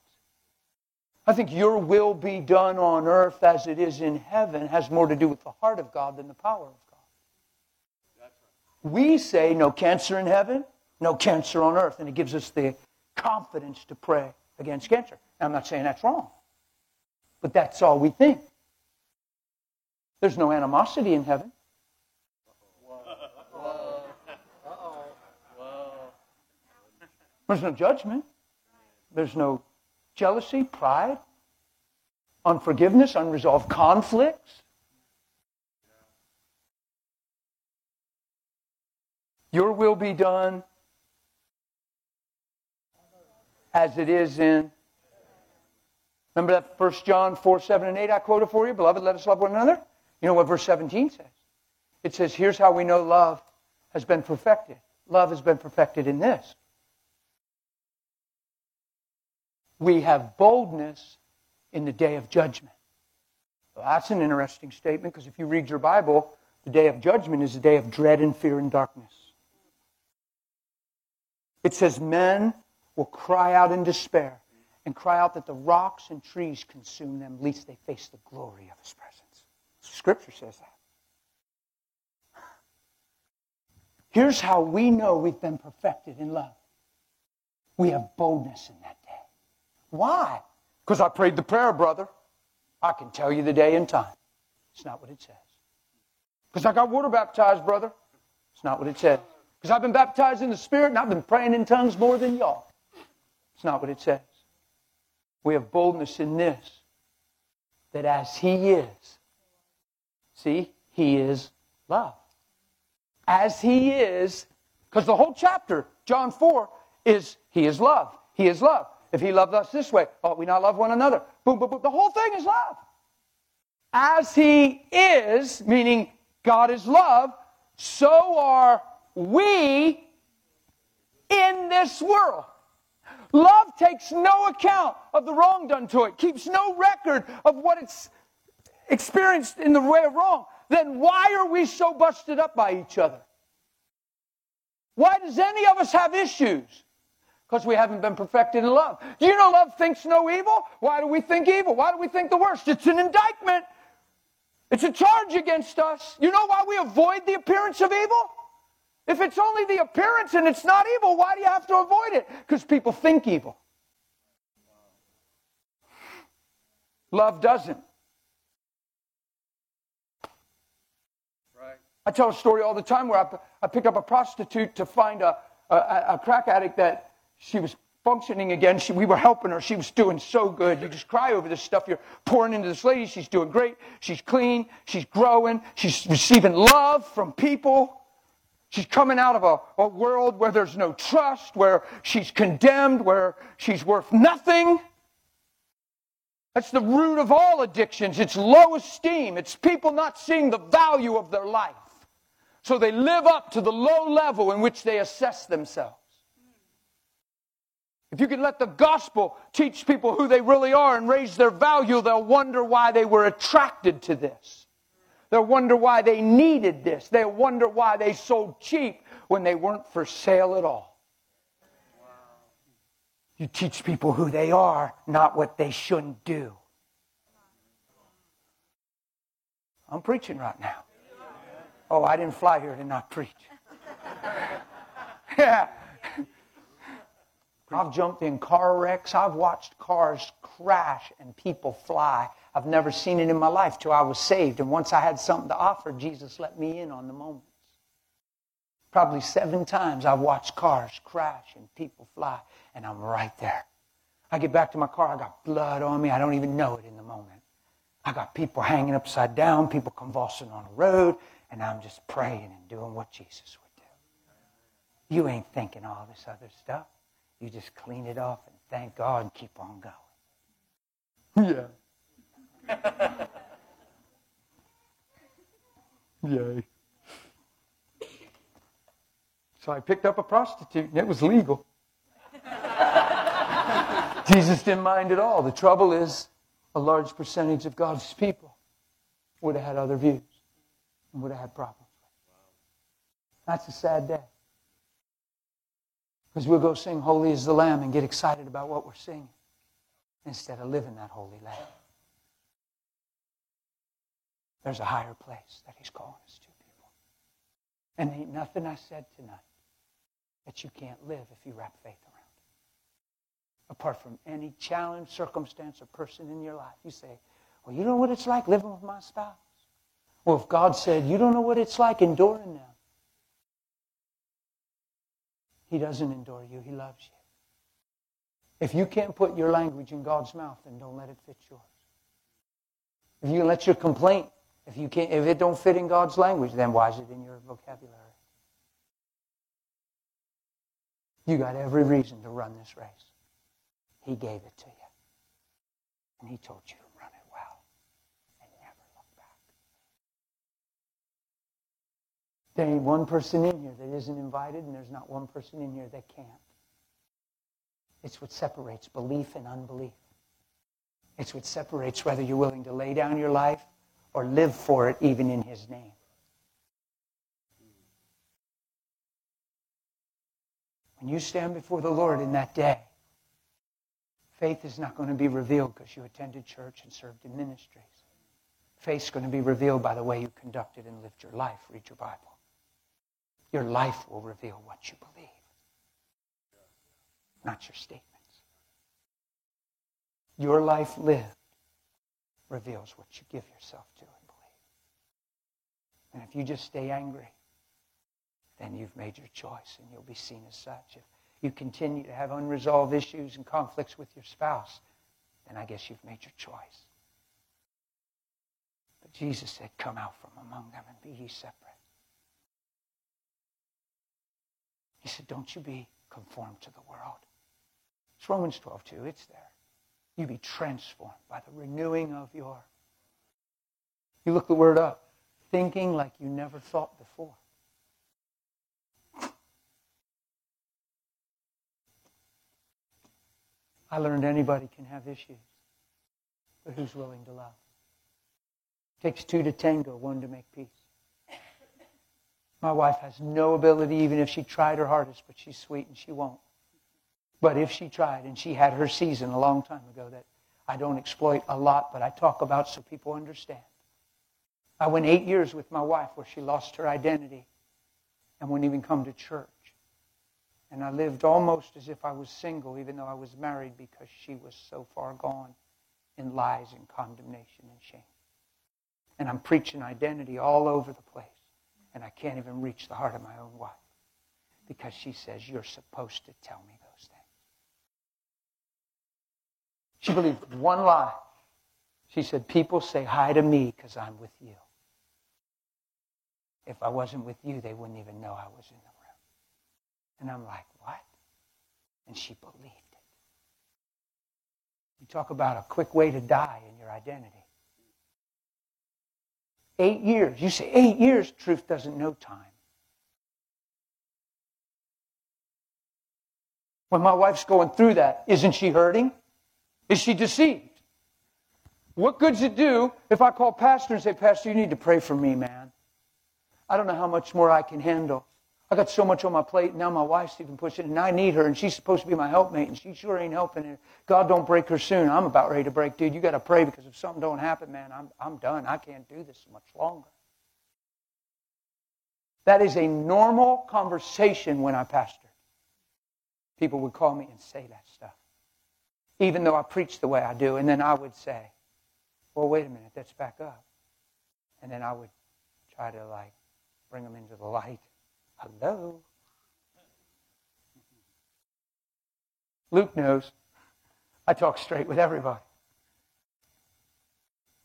I think your will be done on earth as it is in heaven has more to do with the heart of God than the power of God. We say no cancer in heaven, no cancer on earth, and it gives us the confidence to pray against cancer. Now, I'm not saying that's wrong, but that's all we think. There's no animosity in heaven. There's no judgment. There's no jealousy, pride, unforgiveness, unresolved conflicts. Your will be done as it is in. Remember that 1 John 4, 7, and 8 I quoted for you? Beloved, let us love one another. You know what verse 17 says? It says, Here's how we know love has been perfected. Love has been perfected in this we have boldness in the day of judgment. Well, that's an interesting statement because if you read your Bible, the day of judgment is a day of dread and fear and darkness. It says, Men will cry out in despair and cry out that the rocks and trees consume them, lest they face the glory of his presence. Scripture says that. Here's how we know we've been perfected in love we have boldness in that why? Because I prayed the prayer, brother. I can tell you the day and time. It's not what it says. Because I got water baptized, brother. It's not what it says. Because I've been baptized in the Spirit and I've been praying in tongues more than y'all. It's not what it says. We have boldness in this that as He is, see, He is love. As He is, because the whole chapter, John 4, is He is love. He is love. If he loved us this way, ought we not love one another? Boom, boom, boom. The whole thing is love. As he is, meaning God is love, so are we in this world. Love takes no account of the wrong done to it, keeps no record of what it's experienced in the way of wrong. Then why are we so busted up by each other? Why does any of us have issues? Because we haven't been perfected in love. Do you know love thinks no evil? Why do we think evil? Why do we think the worst? It's an indictment. It's a charge against us. You know why we avoid the appearance of evil? If it's only the appearance and it's not evil, why do you have to avoid it? Because people think evil. Love doesn't. Right. I tell a story all the time where I, I picked up a prostitute to find a, a, a crack addict that she was functioning again. She, we were helping her. She was doing so good. You just cry over this stuff you're pouring into this lady. She's doing great. She's clean. She's growing. She's receiving love from people. She's coming out of a, a world where there's no trust, where she's condemned, where she's worth nothing. That's the root of all addictions. It's low esteem. It's people not seeing the value of their life. So they live up to the low level in which they assess themselves. If you can let the gospel teach people who they really are and raise their value, they'll wonder why they were attracted to this. They'll wonder why they needed this. They'll wonder why they sold cheap when they weren't for sale at all. You teach people who they are, not what they shouldn't do. I'm preaching right now. Oh, I didn't fly here to not preach. yeah. I've jumped in car wrecks. I've watched cars crash and people fly. I've never seen it in my life till I was saved. And once I had something to offer, Jesus let me in on the moments. Probably seven times I've watched cars crash and people fly, and I'm right there. I get back to my car, I got blood on me. I don't even know it in the moment. I got people hanging upside down, people convulsing on the road, and I'm just praying and doing what Jesus would do. You ain't thinking all this other stuff. You just clean it off and thank God and keep on going. Yeah. Yay. So I picked up a prostitute, and it was legal. Jesus didn't mind at all. The trouble is, a large percentage of God's people would have had other views and would have had problems. That's a sad day. Because we'll go sing Holy is the Lamb and get excited about what we're singing instead of living that holy life. There's a higher place that He's calling us to, people. And ain't nothing I said tonight that you can't live if you wrap faith around. Apart from any challenge, circumstance, or person in your life, you say, Well, you know what it's like living with my spouse? Well, if God said, You don't know what it's like enduring them, he doesn't endure you, He loves you. If you can't put your language in God's mouth, then don't let it fit yours. If you let your complaint, if you can't, if it don't fit in God's language, then why is it in your vocabulary? You got every reason to run this race. He gave it to you. And he told you to run it well and never look back. There ain't one person in here that isn't invited, and there's not one person in here that can't. It's what separates belief and unbelief. It's what separates whether you're willing to lay down your life or live for it even in His name. When you stand before the Lord in that day, faith is not going to be revealed because you attended church and served in ministries. Faith's going to be revealed by the way you conducted and lived your life. Read your Bible. Your life will reveal what you believe, not your statements. Your life lived reveals what you give yourself to and believe. And if you just stay angry, then you've made your choice and you'll be seen as such. If you continue to have unresolved issues and conflicts with your spouse, then I guess you've made your choice. But Jesus said, Come out from among them and be ye separate. He said, Don't you be conformed to the world. It's Romans 12, 2. It's there. You be transformed by the renewing of your. You look the word up. Thinking like you never thought before. I learned anybody can have issues, but who's willing to love? It takes two to tango, one to make peace. My wife has no ability, even if she tried her hardest, but she's sweet and she won't. But if she tried, and she had her season a long time ago that I don't exploit a lot, but I talk about so people understand. I went eight years with my wife where she lost her identity and wouldn't even come to church. And I lived almost as if I was single, even though I was married, because she was so far gone in lies and condemnation and shame. And I'm preaching identity all over the place. And I can't even reach the heart of my own wife because she says, You're supposed to tell me those things. She believed one lie. She said, People say hi to me because I'm with you. If I wasn't with you, they wouldn't even know I was in the room. And I'm like, What? And she believed it. You talk about a quick way to die in your identity. Eight years. You say, eight years. Truth doesn't know time. When my wife's going through that, isn't she hurting? Is she deceived? What good's it do if I call pastor and say, Pastor, you need to pray for me, man? I don't know how much more I can handle. I got so much on my plate, and now my wife's even pushing, and I need her, and she's supposed to be my helpmate, and she sure ain't helping her. God don't break her soon. I'm about ready to break, dude. You got to pray because if something don't happen, man, I'm, I'm done. I can't do this much longer. That is a normal conversation when I pastor. People would call me and say that stuff, even though I preach the way I do, and then I would say, well, wait a minute, let's back up. And then I would try to like bring them into the light. Hello? Luke knows. I talk straight with everybody.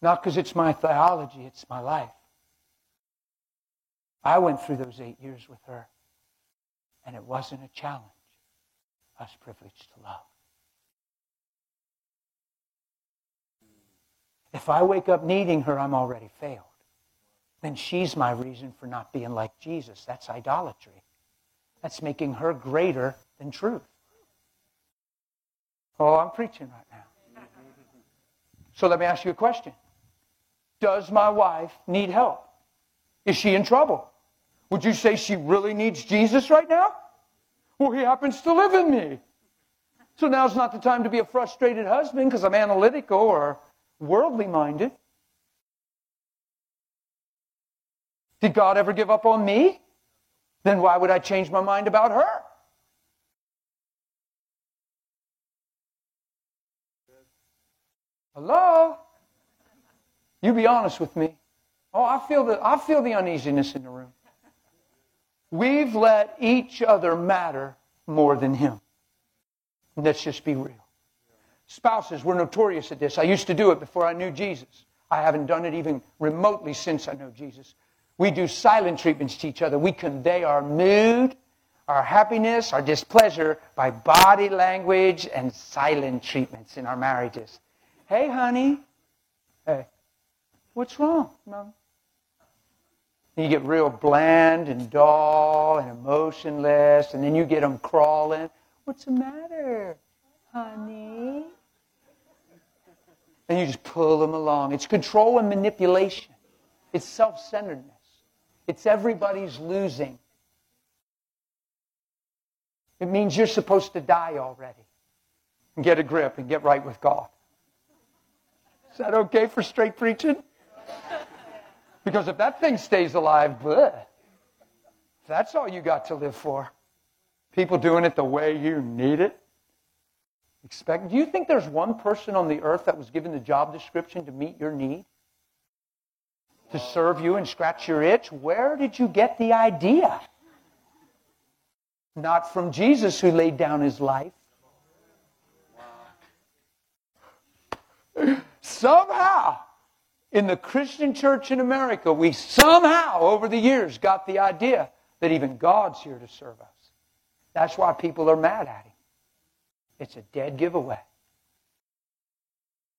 Not because it's my theology, it's my life. I went through those eight years with her, and it wasn't a challenge. I was privileged to love. If I wake up needing her, I'm already failed then she's my reason for not being like Jesus. That's idolatry. That's making her greater than truth. Oh, I'm preaching right now. So let me ask you a question Does my wife need help? Is she in trouble? Would you say she really needs Jesus right now? Well, he happens to live in me. So now's not the time to be a frustrated husband because I'm analytical or worldly minded. Did God ever give up on me? Then why would I change my mind about her? Hello? You be honest with me. Oh, I feel the, I feel the uneasiness in the room. We've let each other matter more than Him. Let's just be real. Spouses, we're notorious at this. I used to do it before I knew Jesus. I haven't done it even remotely since I know Jesus. We do silent treatments to each other. We convey our mood, our happiness, our displeasure by body language and silent treatments in our marriages. Hey, honey. Hey, what's wrong, mom? And you get real bland and dull and emotionless, and then you get them crawling. What's the matter, honey? And you just pull them along. It's control and manipulation. It's self centeredness. It's everybody's losing. It means you're supposed to die already and get a grip and get right with God. Is that okay for straight preaching? Because if that thing stays alive, bleh, that's all you got to live for. People doing it the way you need it. Expect. Do you think there's one person on the earth that was given the job description to meet your need? To serve you and scratch your itch. Where did you get the idea? Not from Jesus who laid down his life. Somehow, in the Christian church in America, we somehow, over the years, got the idea that even God's here to serve us. That's why people are mad at him. It's a dead giveaway.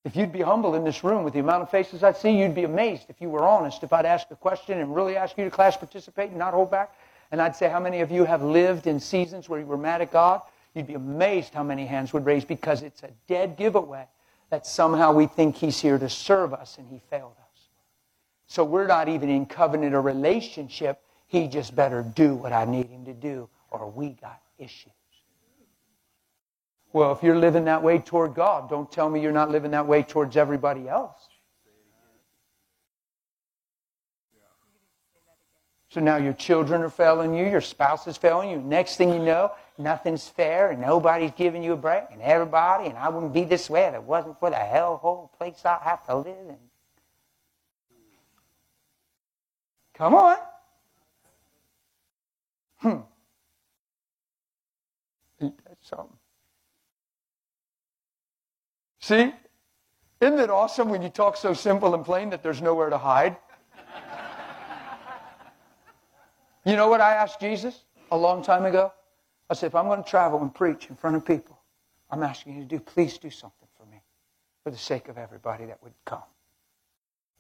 If you'd be humble in this room with the amount of faces I'd see, you'd be amazed if you were honest. If I'd ask a question and really ask you to class participate and not hold back, and I'd say, How many of you have lived in seasons where you were mad at God? you'd be amazed how many hands would raise because it's a dead giveaway that somehow we think he's here to serve us and he failed us. So we're not even in covenant or relationship. He just better do what I need him to do or we got issues. Well, if you're living that way toward God, don't tell me you're not living that way towards everybody else. So now your children are failing you, your spouse is failing you. Next thing you know, nothing's fair and nobody's giving you a break and everybody, and I wouldn't be this way if it wasn't for the hellhole place I have to live in. Come on. Hmm. That's something. See? Isn't it awesome when you talk so simple and plain that there's nowhere to hide? You know what I asked Jesus a long time ago? I said, if I'm going to travel and preach in front of people, I'm asking you to do, please do something for me for the sake of everybody that would come.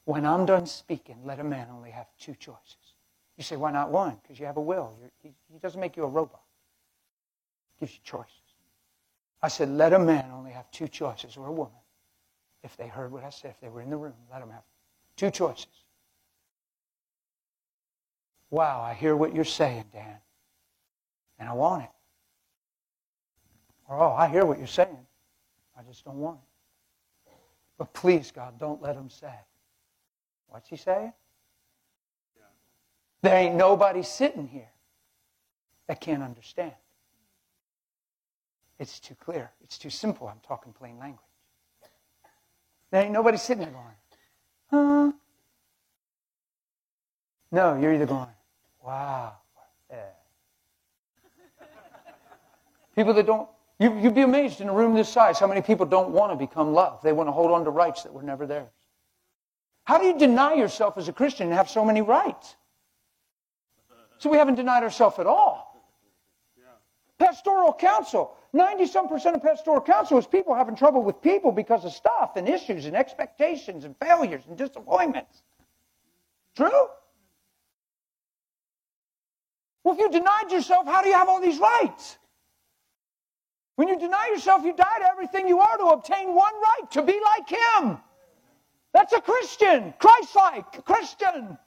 When I'm done speaking, let a man only have two choices. You say, why not one? Because you have a will. He, he doesn't make you a robot. He gives you choices. I said, let a man only have two choices, or a woman. If they heard what I said, if they were in the room, let them have two choices. Wow, I hear what you're saying, Dan. And I want it. Or, oh, I hear what you're saying. I just don't want it. But please, God, don't let them say. What's he saying? There ain't nobody sitting here that can't understand. It's too clear. It's too simple. I'm talking plain language. There ain't nobody sitting there going, huh? No, you're either going, Wow. Yeah. People that don't, you, you'd be amazed in a room this size how many people don't want to become loved. They want to hold on to rights that were never theirs. How do you deny yourself as a Christian and have so many rights? So we haven't denied ourselves at all. Pastoral counsel. 90 some percent of pastoral counsel is people having trouble with people because of stuff and issues and expectations and failures and disappointments. True? Well, if you denied yourself, how do you have all these rights? When you deny yourself, you die to everything you are to obtain one right, to be like Him. That's a Christian, Christ like, Christian.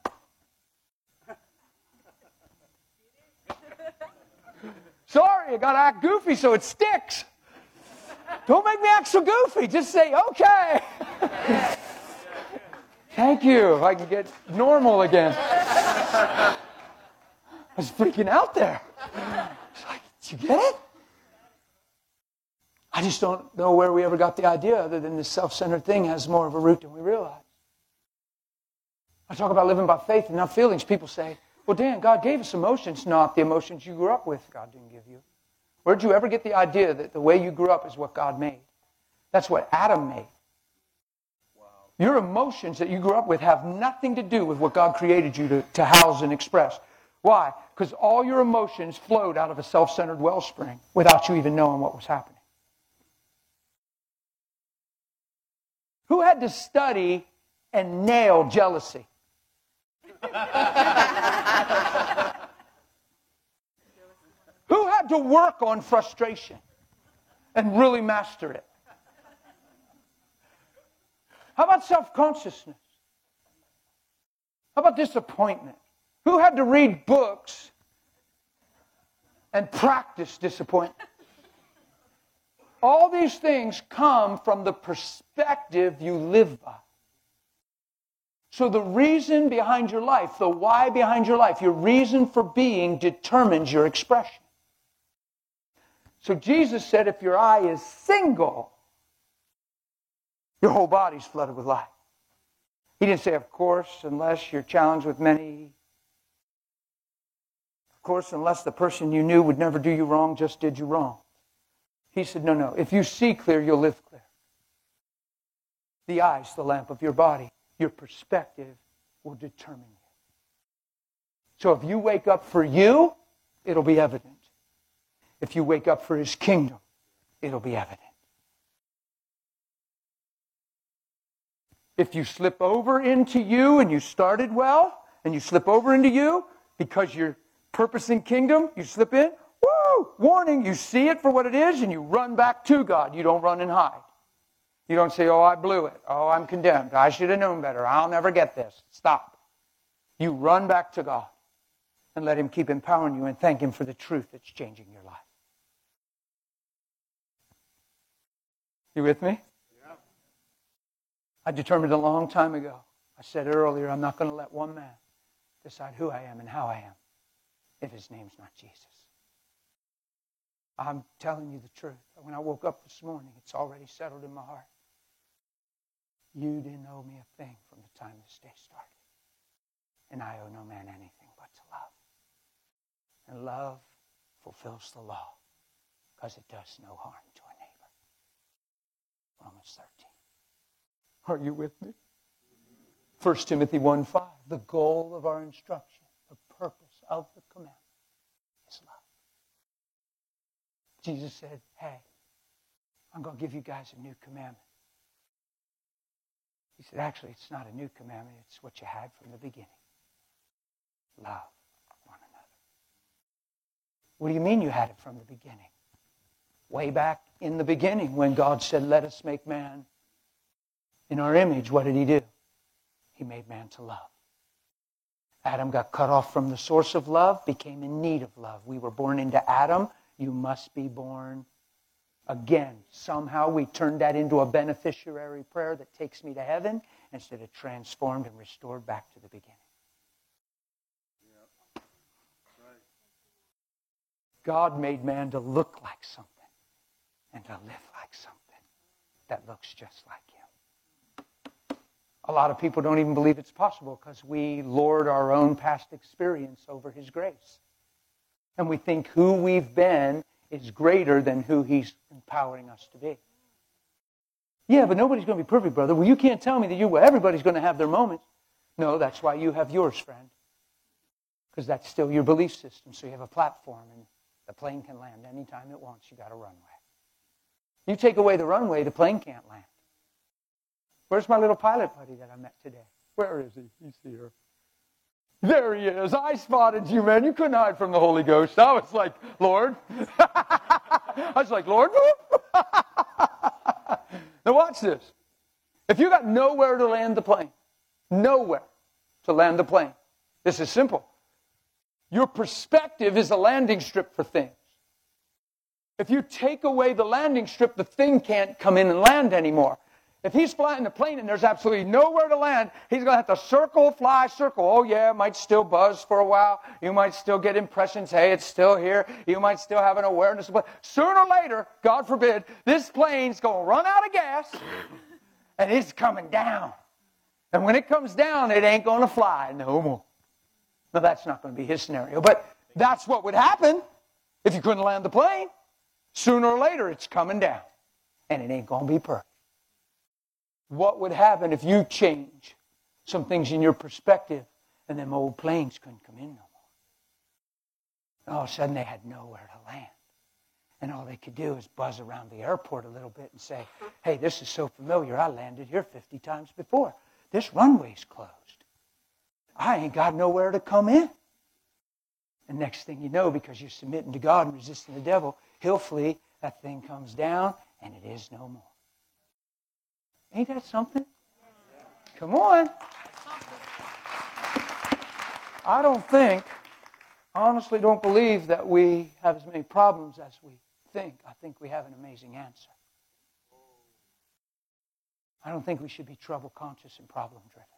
Sorry, I got to act goofy so it sticks. Don't make me act so goofy. Just say, okay. Thank you. If I can get normal again. I was freaking out there. Like, Did you get it? I just don't know where we ever got the idea other than this self centered thing has more of a root than we realize. I talk about living by faith and not feelings. People say, well, Dan, God gave us emotions, not the emotions you grew up with. God didn't give you. Where'd you ever get the idea that the way you grew up is what God made? That's what Adam made. Wow. Your emotions that you grew up with have nothing to do with what God created you to, to house and express. Why? Because all your emotions flowed out of a self centered wellspring without you even knowing what was happening. Who had to study and nail jealousy? Who had to work on frustration and really master it? How about self consciousness? How about disappointment? Who had to read books and practice disappointment? All these things come from the perspective you live by. So, the reason behind your life, the why behind your life, your reason for being determines your expression. So, Jesus said if your eye is single, your whole body's flooded with light. He didn't say, of course, unless you're challenged with many Of course, unless the person you knew would never do you wrong just did you wrong. He said, No, no. If you see clear, you'll live clear. The eye's the lamp of your body. Your perspective will determine you. So if you wake up for you, it'll be evident. If you wake up for his kingdom, it'll be evident. If you slip over into you and you started well, and you slip over into you because you're purpose in kingdom, you slip in, woo, warning. You see it for what it is and you run back to God. You don't run and hide. You don't say, oh, I blew it. Oh, I'm condemned. I should have known better. I'll never get this. Stop. You run back to God and let Him keep empowering you and thank Him for the truth that's changing your life. You with me? Yeah. I determined a long time ago. I said earlier, I'm not going to let one man decide who I am and how I am if his name's not Jesus. I'm telling you the truth. When I woke up this morning, it's already settled in my heart. You didn't owe me a thing from the time this day started. And I owe no man anything but to love. And love fulfills the law because it does no harm to a neighbor. Romans 13. Are you with me? 1 Timothy 1 5. The goal of our instruction, the purpose of the commandment is love. Jesus said, Hey, I'm going to give you guys a new commandment. He said, Actually, it's not a new commandment, it's what you had from the beginning love one another. What do you mean you had it from the beginning? Way back in the beginning, when God said, Let us make man in our image, what did he do? He made man to love. Adam got cut off from the source of love, became in need of love. We were born into Adam. You must be born again. Somehow we turned that into a beneficiary prayer that takes me to heaven instead of transformed and restored back to the beginning. God made man to look like something and to live like something that looks just like him. A lot of people don't even believe it's possible because we lord our own past experience over his grace. And we think who we've been is greater than who he's empowering us to be. Yeah, but nobody's going to be perfect, brother. Well, you can't tell me that you, well, everybody's going to have their moments. No, that's why you have yours, friend. Because that's still your belief system. So you have a platform and the plane can land anytime it wants. You got a runway. You take away the runway, the plane can't land. Where's my little pilot buddy that I met today? Where is he? He's here. There he is. I spotted you, man. You couldn't hide from the Holy Ghost. I was like, Lord. I was like, Lord. now watch this. If you got nowhere to land the plane, nowhere to land the plane, this is simple. Your perspective is a landing strip for things. If you take away the landing strip, the thing can't come in and land anymore. If he's flying the plane and there's absolutely nowhere to land, he's going to have to circle, fly, circle. Oh, yeah, it might still buzz for a while. You might still get impressions. Hey, it's still here. You might still have an awareness. But sooner or later, God forbid, this plane's going to run out of gas and it's coming down. And when it comes down, it ain't going to fly no more. Now, that's not going to be his scenario, but that's what would happen if you couldn't land the plane. Sooner or later, it's coming down, and it ain't going to be perfect. What would happen if you change some things in your perspective and them old planes couldn't come in no more? All of a sudden, they had nowhere to land. And all they could do is buzz around the airport a little bit and say, hey, this is so familiar. I landed here 50 times before. This runway's closed. I ain't got nowhere to come in. And next thing you know, because you're submitting to God and resisting the devil, he'll flee. That thing comes down, and it is no more. Ain't that something? Come on. I don't think, honestly don't believe that we have as many problems as we think. I think we have an amazing answer. I don't think we should be trouble conscious and problem driven.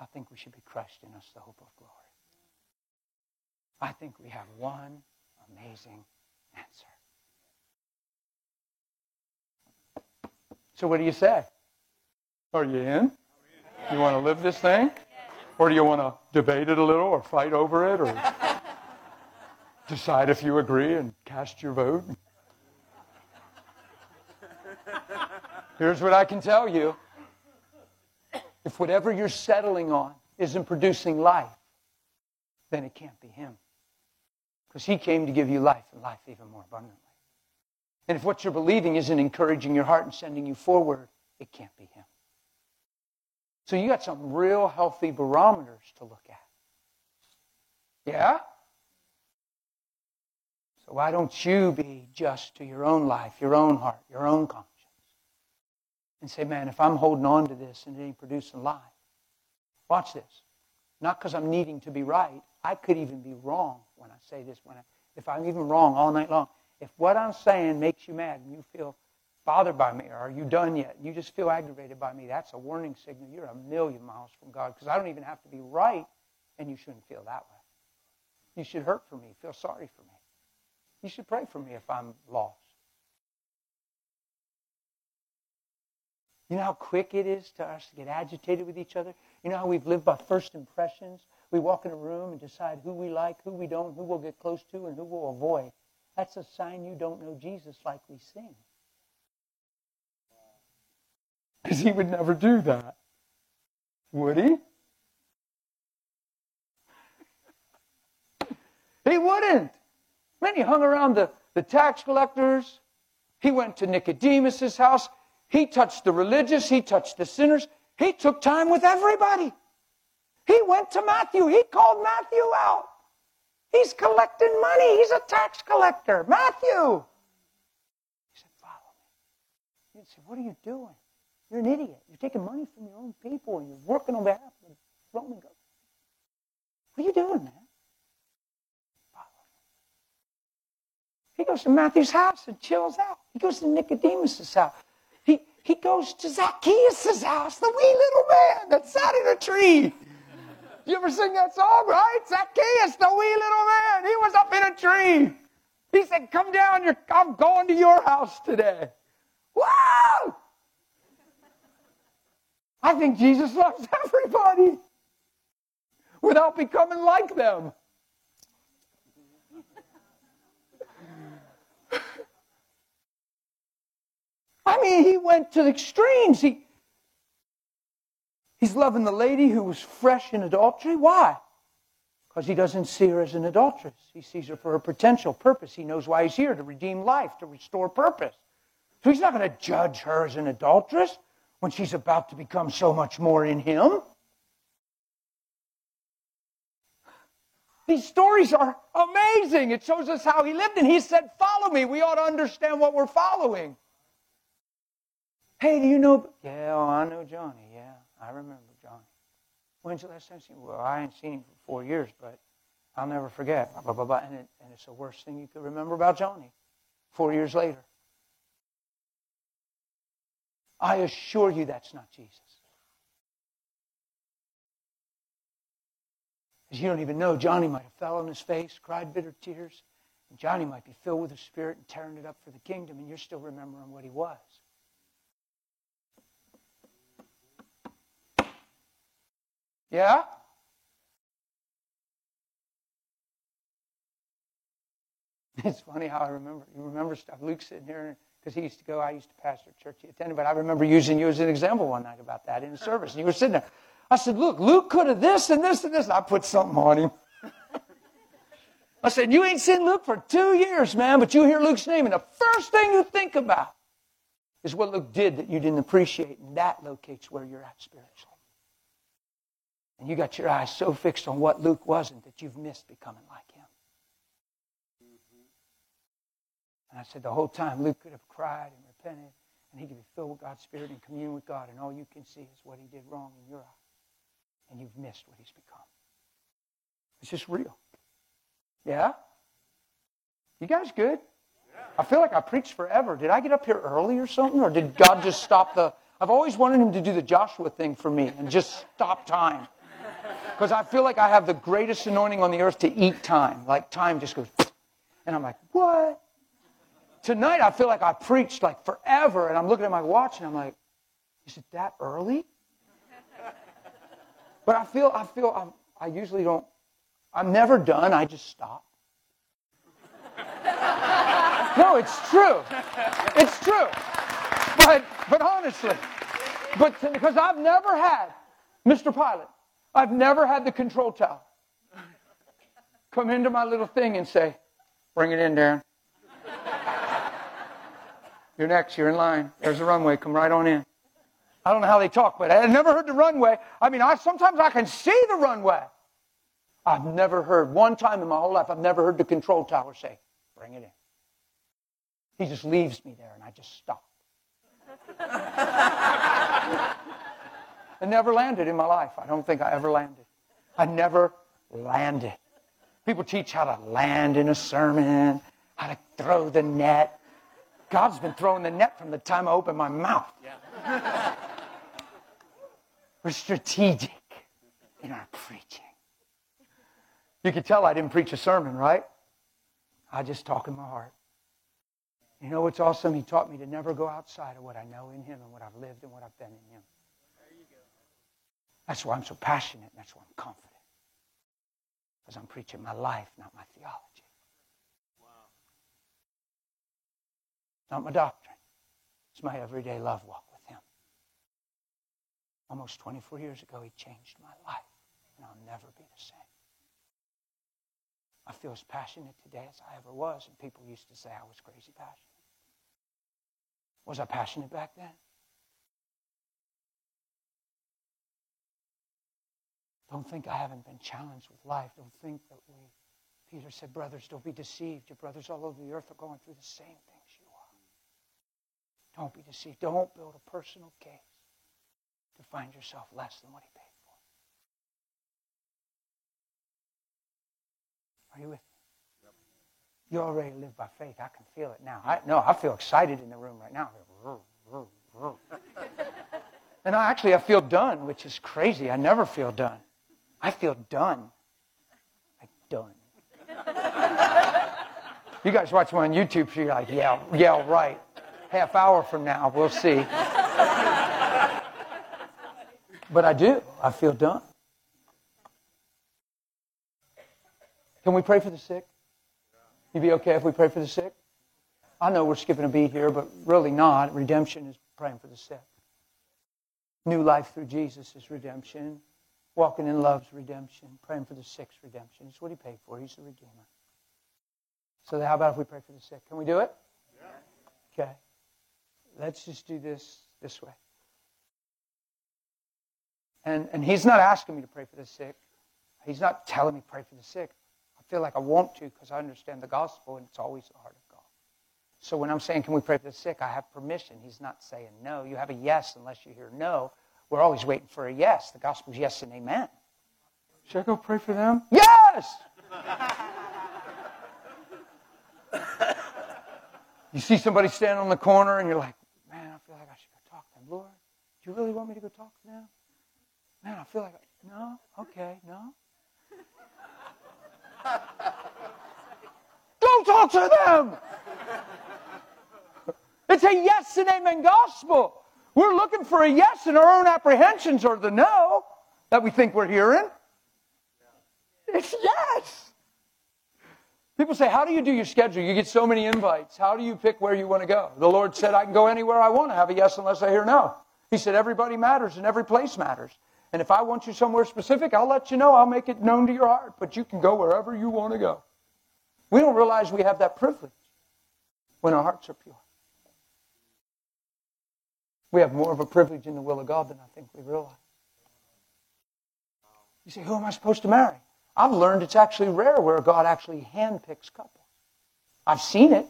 I think we should be Christ in us, the hope of glory. I think we have one amazing answer. So, what do you say? Are you in? You want to live this thing? Or do you want to debate it a little or fight over it or decide if you agree and cast your vote? Here's what I can tell you if whatever you're settling on isn't producing life, then it can't be Him. Because He came to give you life and life even more abundantly. And if what you're believing isn't encouraging your heart and sending you forward, it can't be Him. So you got some real healthy barometers to look at. Yeah? So why don't you be just to your own life, your own heart, your own conscience? And say, man, if I'm holding on to this and it ain't producing life, watch this. Not because I'm needing to be right. I could even be wrong when I say this. When I, if I'm even wrong all night long. If what I'm saying makes you mad and you feel bothered by me, or are you done yet? You just feel aggravated by me. That's a warning signal. You're a million miles from God because I don't even have to be right, and you shouldn't feel that way. You should hurt for me, feel sorry for me. You should pray for me if I'm lost. You know how quick it is to us to get agitated with each other? You know how we've lived by first impressions? We walk in a room and decide who we like, who we don't, who we'll get close to, and who we'll avoid. That's a sign you don't know Jesus like we sing. Because he would never do that. Would he? he wouldn't. Man, he hung around the, the tax collectors. He went to Nicodemus's house. He touched the religious. He touched the sinners. He took time with everybody. He went to Matthew. He called Matthew out. He's collecting money. He's a tax collector. Matthew. He said, Follow me. He said, What are you doing? You're an idiot. You're taking money from your own people and you're working on behalf of the Roman government. What are you doing, man? He goes to Matthew's house and chills out. He goes to Nicodemus's house. He, he goes to Zacchaeus' house, the wee little man that sat in a tree. You ever sing that song, right? Zacchaeus, the wee little man. He was up in a tree. He said, Come down, I'm going to your house today. Wow! I think Jesus loves everybody without becoming like them. I mean, he went to the extremes. He, he's loving the lady who was fresh in adultery. Why? Because he doesn't see her as an adulteress. He sees her for her potential purpose. He knows why he's here to redeem life, to restore purpose. So he's not going to judge her as an adulteress when she's about to become so much more in Him. These stories are amazing. It shows us how He lived, and He said, Follow me. We ought to understand what we're following. Hey, do you know? Yeah, oh, I know Johnny. Yeah, I remember Johnny. When's the last time you seen him? Well, I ain't seen him for four years, but I'll never forget. Blah, blah, blah, blah. And, it, and it's the worst thing you could remember about Johnny. Four years later. I assure you that's not Jesus. You don't even know, Johnny might have fell on his face, cried bitter tears, and Johnny might be filled with the Spirit and tearing it up for the kingdom, and you're still remembering what he was. Yeah? It's funny how I remember. You remember stuff. Luke's sitting here because he used to go, I used to pastor church he attended, but I remember using you as an example one night about that in the service. And you were sitting there. I said, Look, Luke could have this and this and this. And I put something on him. I said, You ain't seen Luke for two years, man, but you hear Luke's name, and the first thing you think about is what Luke did that you didn't appreciate, and that locates where you're at spiritually. And you got your eyes so fixed on what Luke wasn't that you've missed becoming like him. And I said, the whole time Luke could have cried and repented, and he could be filled with God's Spirit and commune with God, and all you can see is what he did wrong in your eye. And you've missed what he's become. It's just real. Yeah? You guys good? I feel like I preached forever. Did I get up here early or something? Or did God just stop the. I've always wanted him to do the Joshua thing for me and just stop time. Because I feel like I have the greatest anointing on the earth to eat time. Like time just goes. And I'm like, what? tonight I feel like I preached like forever, and I'm looking at my watch and I'm like, is it that early? But I feel, I feel, I'm, I usually don't, I'm never done. I just stop. no, it's true. It's true. But, but honestly, but because I've never had, Mr. Pilot, I've never had the control tower come into my little thing and say, bring it in, Darren. You're next. You're in line. There's the runway. Come right on in. I don't know how they talk, but I've never heard the runway. I mean, I sometimes I can see the runway. I've never heard one time in my whole life. I've never heard the control tower say, bring it in. He just leaves me there, and I just stop. I never landed in my life. I don't think I ever landed. I never landed. People teach how to land in a sermon, how to throw the net. God's been throwing the net from the time I opened my mouth. Yeah. We're strategic in our preaching. You can tell I didn't preach a sermon, right? I just talk in my heart. You know what's awesome? He taught me to never go outside of what I know in Him and what I've lived and what I've been in Him. That's why I'm so passionate. That's why I'm confident. Because I'm preaching my life, not my theology. Wow. Not my doctrine. It's my everyday love walk with Him. Almost 24 years ago, He changed my life, and I'll never be the same. I feel as passionate today as I ever was, and people used to say I was crazy passionate. Was I passionate back then? Don't think I haven't been challenged with life. Don't think that we, Peter said, brothers, don't be deceived. Your brothers all over the earth are going through the same things you are. Don't be deceived. Don't build a personal case to find yourself less than what he paid for. Are you with me? You already live by faith. I can feel it now. I, no, I feel excited in the room right now. and I actually I feel done, which is crazy. I never feel done. I feel done. Like done. you guys watch me on YouTube, so you're like, yeah, yeah, right. Half hour from now, we'll see. but I do. I feel done. Can we pray for the sick? You be okay if we pray for the sick? I know we're skipping a beat here, but really not. Redemption is praying for the sick. New life through Jesus is redemption. Walking in love's redemption. Praying for the sick's redemption. It's what he paid for. He's the Redeemer. So how about if we pray for the sick? Can we do it? Yeah. Okay. Let's just do this this way. And, and he's not asking me to pray for the sick. He's not telling me pray for the sick. I feel like I want to because I understand the gospel and it's always the heart of God. So when I'm saying, can we pray for the sick, I have permission. He's not saying no. You have a yes unless you hear no. We're always waiting for a yes. The gospel's yes and amen. Should I go pray for them? Yes! you see somebody standing on the corner and you're like, man, I feel like I should go talk to them. Lord, do you really want me to go talk to them? Man, I feel like, I, no, okay, no. Don't talk to them! It's a yes and amen gospel. We're looking for a yes, and our own apprehensions are the no that we think we're hearing. It's yes. People say, How do you do your schedule? You get so many invites. How do you pick where you want to go? The Lord said, I can go anywhere I want to have a yes unless I hear no. He said, Everybody matters and every place matters. And if I want you somewhere specific, I'll let you know. I'll make it known to your heart. But you can go wherever you want to go. We don't realize we have that privilege when our hearts are pure. We have more of a privilege in the will of God than I think we realize. You say, who am I supposed to marry? I've learned it's actually rare where God actually handpicks couples. I've seen it,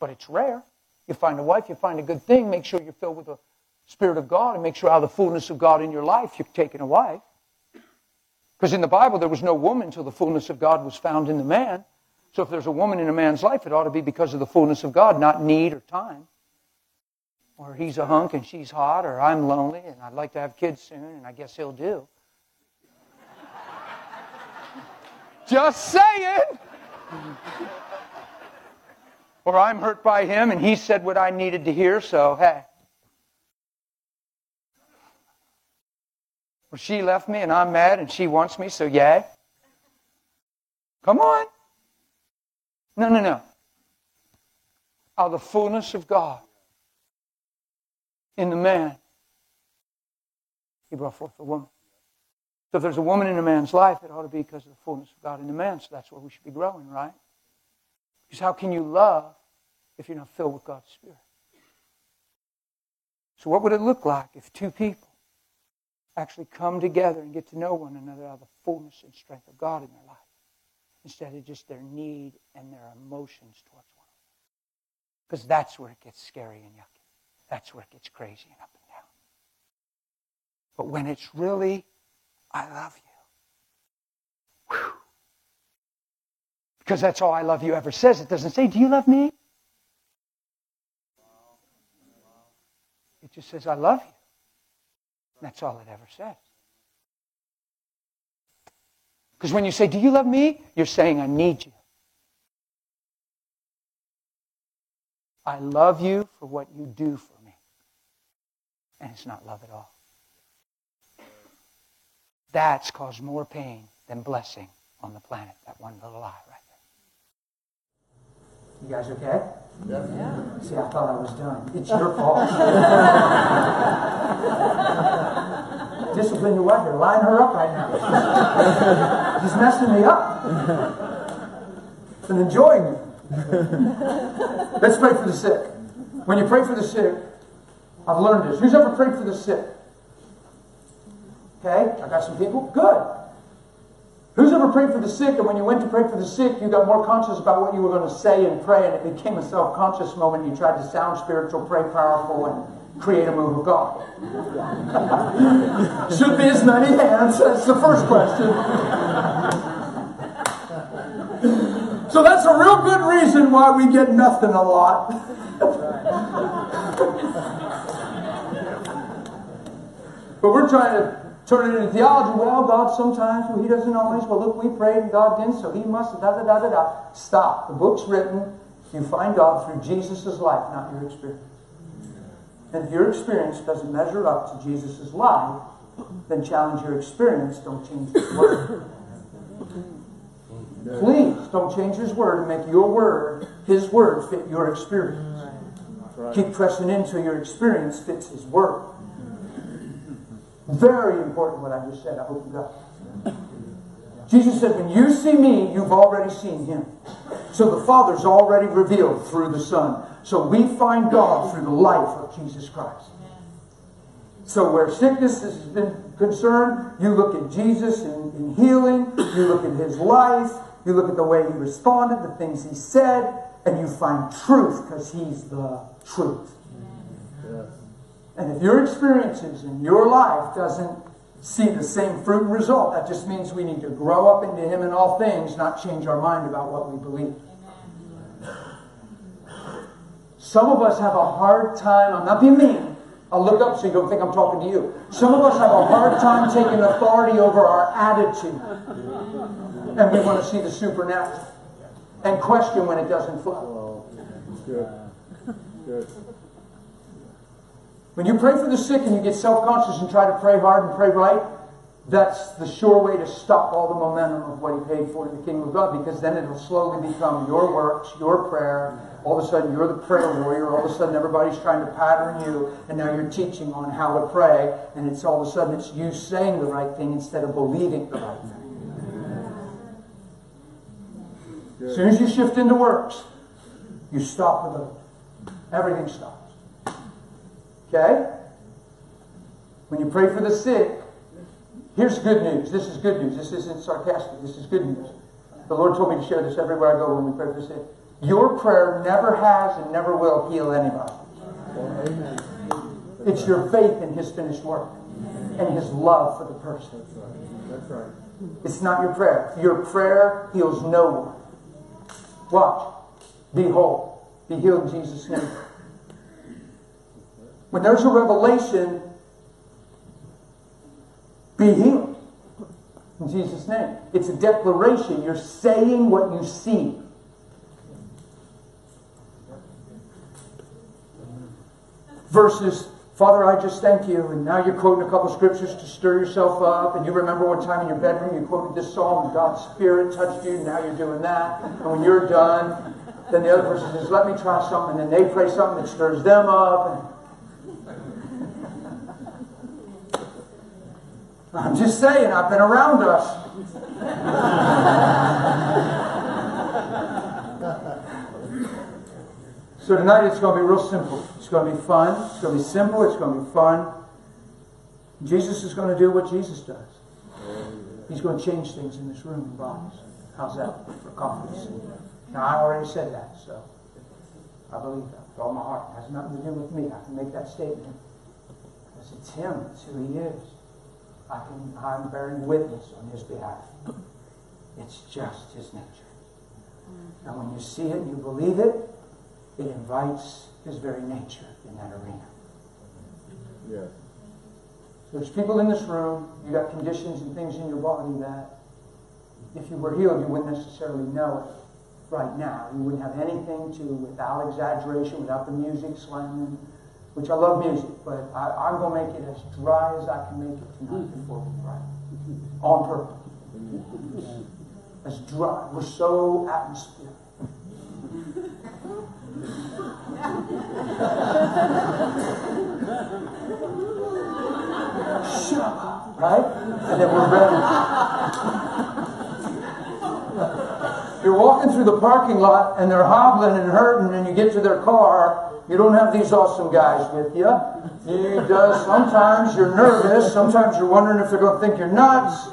but it's rare. You find a wife, you find a good thing, make sure you're filled with the Spirit of God, and make sure out of the fullness of God in your life, you're taking a wife. Because in the Bible, there was no woman until the fullness of God was found in the man. So if there's a woman in a man's life, it ought to be because of the fullness of God, not need or time or he's a hunk and she's hot, or I'm lonely and I'd like to have kids soon, and I guess he'll do. Just saying. or I'm hurt by him and he said what I needed to hear, so hey. Or she left me and I'm mad and she wants me, so yay. Come on. No, no, no. Out of the fullness of God in the man, he brought forth a woman. So if there's a woman in a man's life, it ought to be because of the fullness of God in the man. So that's where we should be growing, right? Because how can you love if you're not filled with God's Spirit? So what would it look like if two people actually come together and get to know one another out of the fullness and strength of God in their life? instead of just their need and their emotions towards one another. Because that's where it gets scary and yucky. That's where it gets crazy and up and down. But when it's really, I love you. Whew. Because that's all I love you ever says. It doesn't say, Do you love me? It just says, I love you. That's all it ever says. Because when you say, Do you love me? You're saying, I need you. I love you for what you do for. And it's not love at all. That's caused more pain than blessing on the planet, that one little lie right there. You guys okay? Yeah. See, I thought I was done. It's your fault. Discipline your wife. You're line her up right now. She's messing me up. And enjoying it. Let's pray for the sick. When you pray for the sick, I've learned this. Who's ever prayed for the sick? Okay, I got some people. Good. Who's ever prayed for the sick, and when you went to pray for the sick, you got more conscious about what you were going to say and pray, and it became a self conscious moment. You tried to sound spiritual, pray powerful, and create a move of God. Should be as many hands. That's the first question. so that's a real good reason why we get nothing a lot. but we're trying to turn it into theology. Well, God sometimes, well, He doesn't always. Well, look, we prayed and God didn't, so He must da da da da da. Stop. The book's written. You find God through Jesus' life, not your experience. And if your experience doesn't measure up to Jesus' life, then challenge your experience. Don't change His word. Please don't change His word and make your word, His word, fit your experience. Keep pressing into your experience fits His word. Very important what I just said. I hope you got it. Jesus said, when you see me, you've already seen him. So the Father's already revealed through the Son. So we find God through the life of Jesus Christ. So where sickness has been concerned, you look at Jesus in, in healing, you look at his life, you look at the way he responded, the things he said, and you find truth because he's the truth. And if your experiences in your life doesn't see the same fruit and result, that just means we need to grow up into Him in all things, not change our mind about what we believe. Some of us have a hard time, I'm not being mean. I'll look up so you don't think I'm talking to you. Some of us have a hard time taking authority over our attitude. And we want to see the supernatural. And question when it doesn't flow. Good. Good. When you pray for the sick and you get self conscious and try to pray hard and pray right, that's the sure way to stop all the momentum of what He paid for in the kingdom of God because then it'll slowly become your works, your prayer. All of a sudden, you're the prayer warrior. All of a sudden, everybody's trying to pattern you, and now you're teaching on how to pray, and it's all of a sudden it's you saying the right thing instead of believing the right thing. As soon as you shift into works, you stop with it. Everything stops. Okay? When you pray for the sick, here's good news. This is good news. This isn't sarcastic. This is good news. The Lord told me to share this everywhere I go when we pray for the sick. Your prayer never has and never will heal anybody. Amen. It's your faith in His finished work and His love for the person. That's right. It's not your prayer. Your prayer heals no one. Watch. Be whole. Be healed in Jesus' name. When there's a revelation, be healed. In Jesus' name. It's a declaration. You're saying what you see. Versus, Father, I just thank you. And now you're quoting a couple scriptures to stir yourself up. And you remember one time in your bedroom you quoted this psalm, and God's Spirit touched you. And now you're doing that. And when you're done, then the other person says, Let me try something. And then they pray something that stirs them up. I'm just saying, I've been around us. so tonight it's going to be real simple. It's going to be fun. It's going to be simple. It's going to be fun. Jesus is going to do what Jesus does. He's going to change things in this room and bodies. How's that for confidence? Now, I already said that, so I believe that with all my heart. It has nothing to do with me. I can make that statement. Because it's Him, it's who He is. I can, I'm bearing witness on His behalf. It's just His nature. And when you see it and you believe it, it invites His very nature in that arena. Yes. There's people in this room, you got conditions and things in your body that if you were healed, you wouldn't necessarily know it right now. You wouldn't have anything to, without exaggeration, without the music slamming, which I love music, but I, am going to make it as dry as I can make it tonight before we pray. On purpose. As dry. We're so atmospheric. right? And then we're ready. You're walking through the parking lot and they're hobbling and hurting, and you get to their car. You don't have these awesome guys with you. You does sometimes you're nervous. Sometimes you're wondering if they're going to think you're nuts.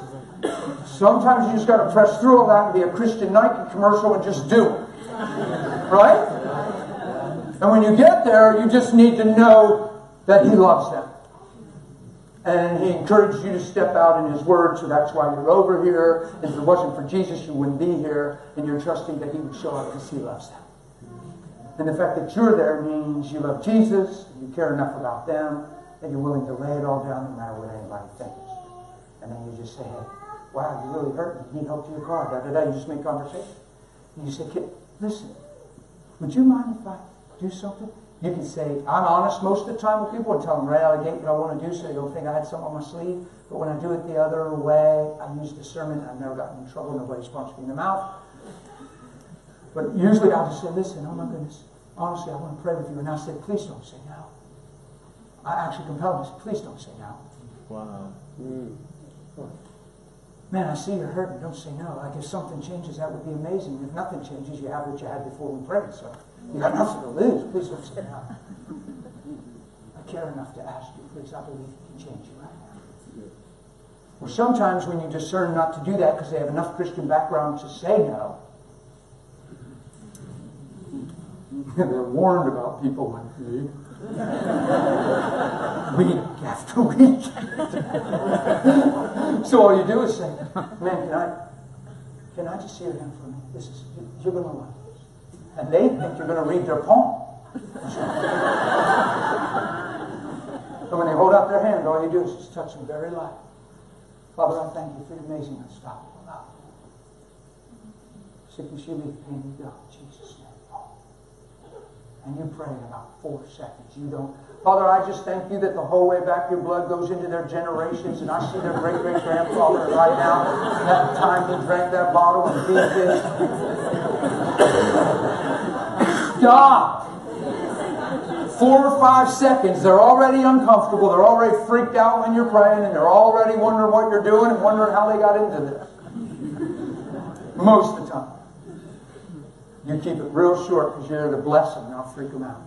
Sometimes you just got to press through all that and be a Christian Nike commercial and just do it. Right? And when you get there, you just need to know that He loves them. And he encouraged you to step out in his word, so that's why you're over here. If it wasn't for Jesus, you wouldn't be here, and you're trusting that he would show up because he loves them. And the fact that you're there means you love Jesus, you care enough about them, that you're willing to lay it all down no matter what anybody thinks. And then you just say, hey, wow, you really hurt me. You need help to your car. Da, da, da. You just make conversation. And you say, kid, listen, would you mind if I do something? You can say, I'm honest most of the time with people and tell them right out of the gate what I want to do so they don't think I had something on my sleeve. But when I do it the other way, I use discernment. I've never gotten in trouble. Nobody's punched me in the mouth. But usually I'll just say, listen, oh my goodness, honestly, I want to pray with you. And I say, please don't say no. I actually compel them, please don't say no. Wow. Mm. Man, I see you're hurting. Don't say no. Like if something changes, that would be amazing. If nothing changes, you have what you had before we prayed. So you got nothing to lose. Please don't say no. I care enough to ask you, please. I believe you can change you right now. Or sometimes when you discern not to do that because they have enough Christian background to say no, they're warned about people like me. week after week. so all you do is say, man, can I, can I just your hand for a minute? This is, you're going to this. And they think you're going to read their poem. so when they hold out their hand, all you do is just touch them very light. Father, I thank you for your amazing unstoppable love. Sickness you pain you go. Jesus' and you pray in about four seconds. You don't. Father, I just thank you that the whole way back your blood goes into their generations, and I see their great great grandfather right now. That time he drank that bottle and did this. Stop. Four or five seconds, they're already uncomfortable. They're already freaked out when you're praying, and they're already wondering what you're doing and wondering how they got into this. Most of the time. You keep it real short because you're to bless them, not freak them out.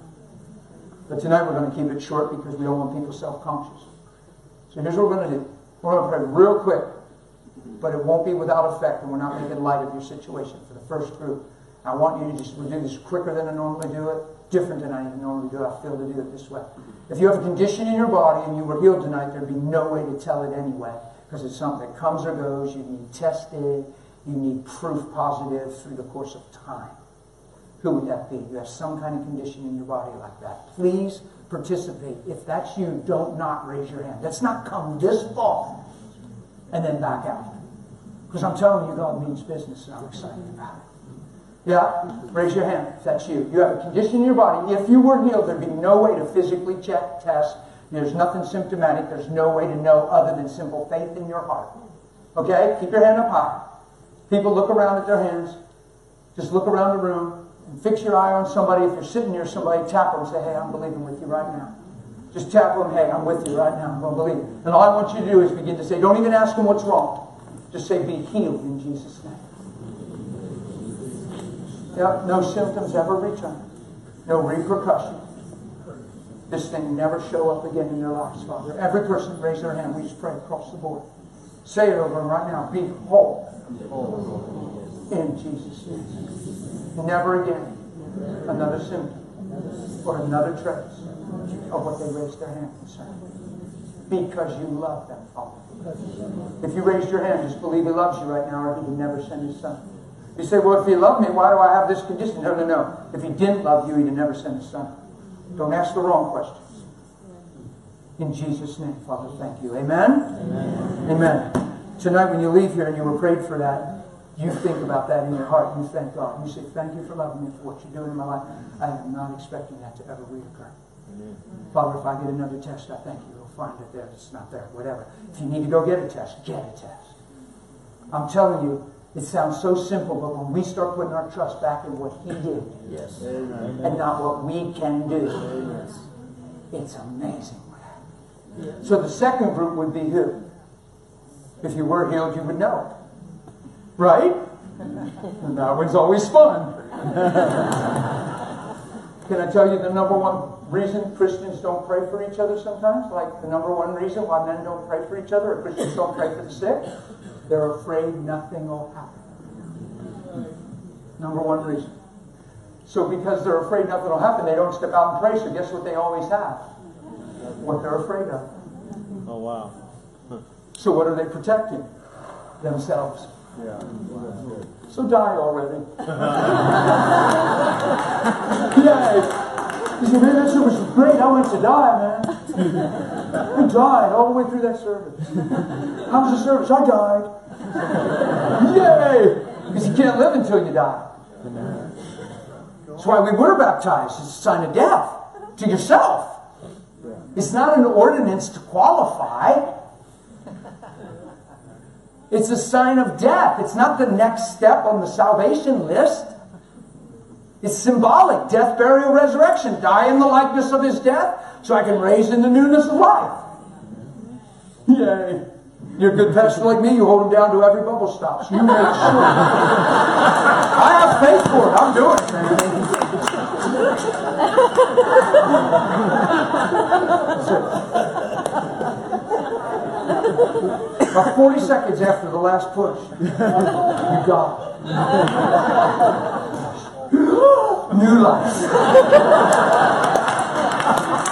But tonight we're going to keep it short because we don't want people self-conscious. So here's what we're going to do. We're going to pray real quick, but it won't be without effect, and we're not making light of your situation for the first group. I want you to just we'll do this quicker than I normally do it, different than I normally do it. I feel to do it this way. If you have a condition in your body and you were healed tonight, there'd be no way to tell it anyway because it's something that comes or goes. You need tested. You need proof positive through the course of time. Who would that be? You have some kind of condition in your body like that. Please participate. If that's you, don't not raise your hand. Let's not come this far and then back out. Because I'm telling you, God means business, and I'm excited about it. Yeah? Raise your hand if that's you. You have a condition in your body. If you were healed, there'd be no way to physically check, test. There's nothing symptomatic. There's no way to know other than simple faith in your heart. Okay? Keep your hand up high. People look around at their hands. Just look around the room fix your eye on somebody. If you're sitting near somebody, tap them and say, hey, I'm believing with you right now. Just tap them, hey, I'm with you right now. I'm going to believe. And all I want you to do is begin to say, don't even ask them what's wrong. Just say, be healed in Jesus' name. Yep, no symptoms ever return. No repercussion. This thing never show up again in their lives, Father. Every person raise their hand. We just pray across the board. Say it over them right now. Be whole. In Jesus' name. Never again another symptom or another trace of what they raised their hand concerning. Because you love them, Father. If you raised your hand, just believe He loves you right now, or He would never send His Son. You say, well, if He loved me, why do I have this condition? No, no, no. If He didn't love you, He'd never send His Son. Don't ask the wrong questions. In Jesus' name, Father, thank you. Amen? Amen. Amen. Tonight, when you leave here and you were prayed for that, you think about that in your heart. You thank God. You say, Thank you for loving me for what you're doing in my life. I am not expecting that to ever reoccur. Father, if I get another test, I thank you. You'll find it there. It's not there. Whatever. If you need to go get a test, get a test. I'm telling you, it sounds so simple, but when we start putting our trust back in what He did Yes. and not what we can do, it's amazing what happens. So the second group would be who? If you were healed, you would know. Right? And that one's always fun. Can I tell you the number one reason Christians don't pray for each other sometimes? Like the number one reason why men don't pray for each other or Christians don't pray for the sick? They're afraid nothing will happen. Number one reason. So because they're afraid nothing will happen, they don't step out and pray. So guess what they always have? What they're afraid of. Oh, wow. So what are they protecting? Themselves. Yeah. So die already. Yay! You say, man, that service was great. I went to die, man. I died all the way through that service. How was the service? I died. Yay! Because you can't live until you die. That's why we were baptized. It's a sign of death to yourself. It's not an ordinance to qualify. It's a sign of death. It's not the next step on the salvation list. It's symbolic death, burial, resurrection. Die in the likeness of his death so I can raise in the newness of life. Yay. You're a good pastor like me, you hold them down to every bubble stops. You make sure. I have faith for it. I'm doing it, man. About 40 seconds after the last push, you got it. New life.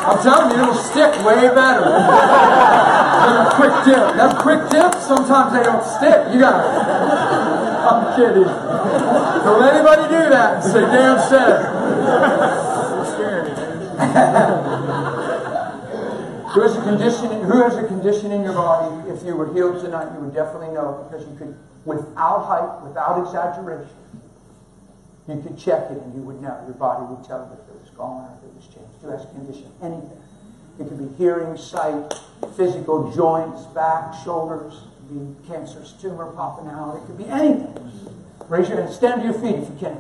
I'm telling you, it'll stick way better than a quick dip. Them quick dips, sometimes they don't stick. You gotta. I'm kidding. Don't let anybody do that and say, Dan said. Who a condition? Who has a condition in your body? If you were healed tonight, you would definitely know because you could, without hype, without exaggeration, you could check it and you would know. Your body would tell you if it was gone or if it was changed. Who has a condition? Anything. It could be hearing, sight, physical joints, back, shoulders. Could be cancerous tumor popping out. It could be anything. Raise your hand. Stand to your feet if you can.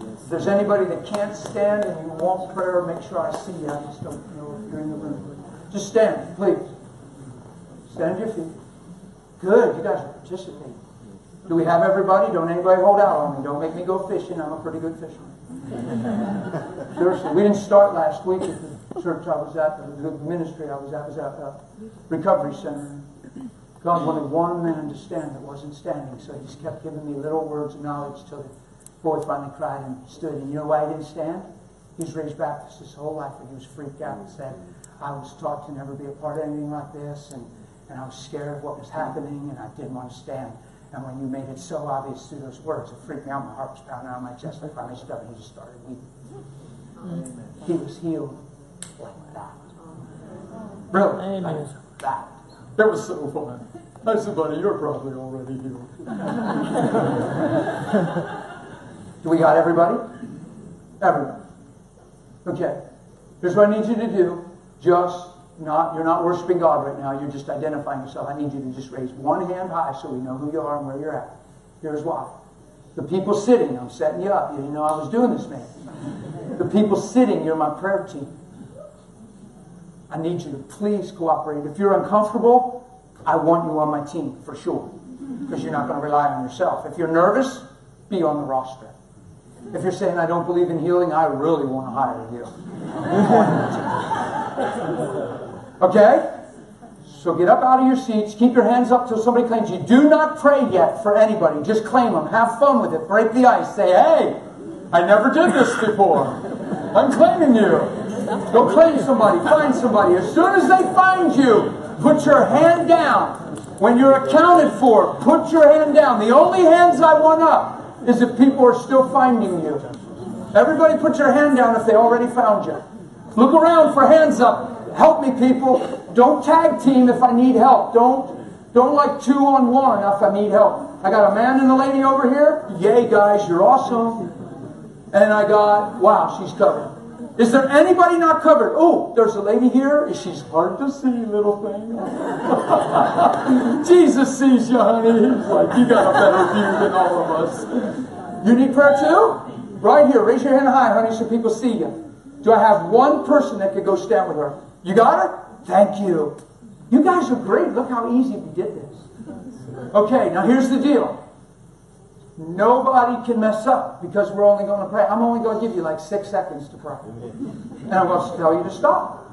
If there's anybody that can't stand and you want prayer, make sure I see you. I just don't know if you're in the room. Just stand, please. Stand to your feet. Good. You guys are participating. Do we have everybody? Don't anybody hold out on me. Don't make me go fishing. I'm a pretty good fisherman. Seriously, we didn't start last week at the church I was at, the ministry I was at, was at a recovery center. God wanted one man to stand that wasn't standing, so he just kept giving me little words of knowledge till the boy finally cried and stood. And you know why he didn't stand? He was raised Baptist his whole life, and he was freaked out and said, I was taught to never be a part of anything like this, and, and I was scared of what was happening, and I didn't want to stand. And when you made it so obvious through those words, it freaked me out. My heart was pounding out of my chest. I finally stood up and he just started weeping. He was healed like that. Really? Like that. It was so fun. I said, buddy, you're probably already healed. Do we got everybody? Everybody. Okay. Here's what I need you to do. Just not, you're not worshiping God right now. You're just identifying yourself. I need you to just raise one hand high so we know who you are and where you're at. Here's why. The people sitting, I'm setting you up. You didn't know I was doing this, man. The people sitting, you're my prayer team. I need you to please cooperate. If you're uncomfortable, I want you on my team for sure. Because you're not going to rely on yourself. If you're nervous, be on the roster. If you're saying, I don't believe in healing, I really want to hire you. Okay? So get up out of your seats. Keep your hands up till somebody claims you. Do not pray yet for anybody. Just claim them. Have fun with it. Break the ice. Say, hey, I never did this before. I'm claiming you. Go claim somebody. Find somebody. As soon as they find you, put your hand down. When you're accounted for, put your hand down. The only hands I want up is if people are still finding you. Everybody put your hand down if they already found you. Look around for hands up. Help me, people. Don't tag team if I need help. Don't don't like two on one if I need help. I got a man and a lady over here. Yay, guys, you're awesome. And I got wow, she's covered. Is there anybody not covered? Oh, there's a lady here. She's hard to see, little thing. Jesus sees you, honey. He's like, you got a better view than all of us. You need prayer too? Right here. Raise your hand high, honey, so people see you. Do I have one person that could go stand with her? You got her? Thank you. You guys are great. Look how easy we did this. Okay, now here's the deal. Nobody can mess up because we're only going to pray. I'm only going to give you like six seconds to pray. And I'm going to tell you to stop.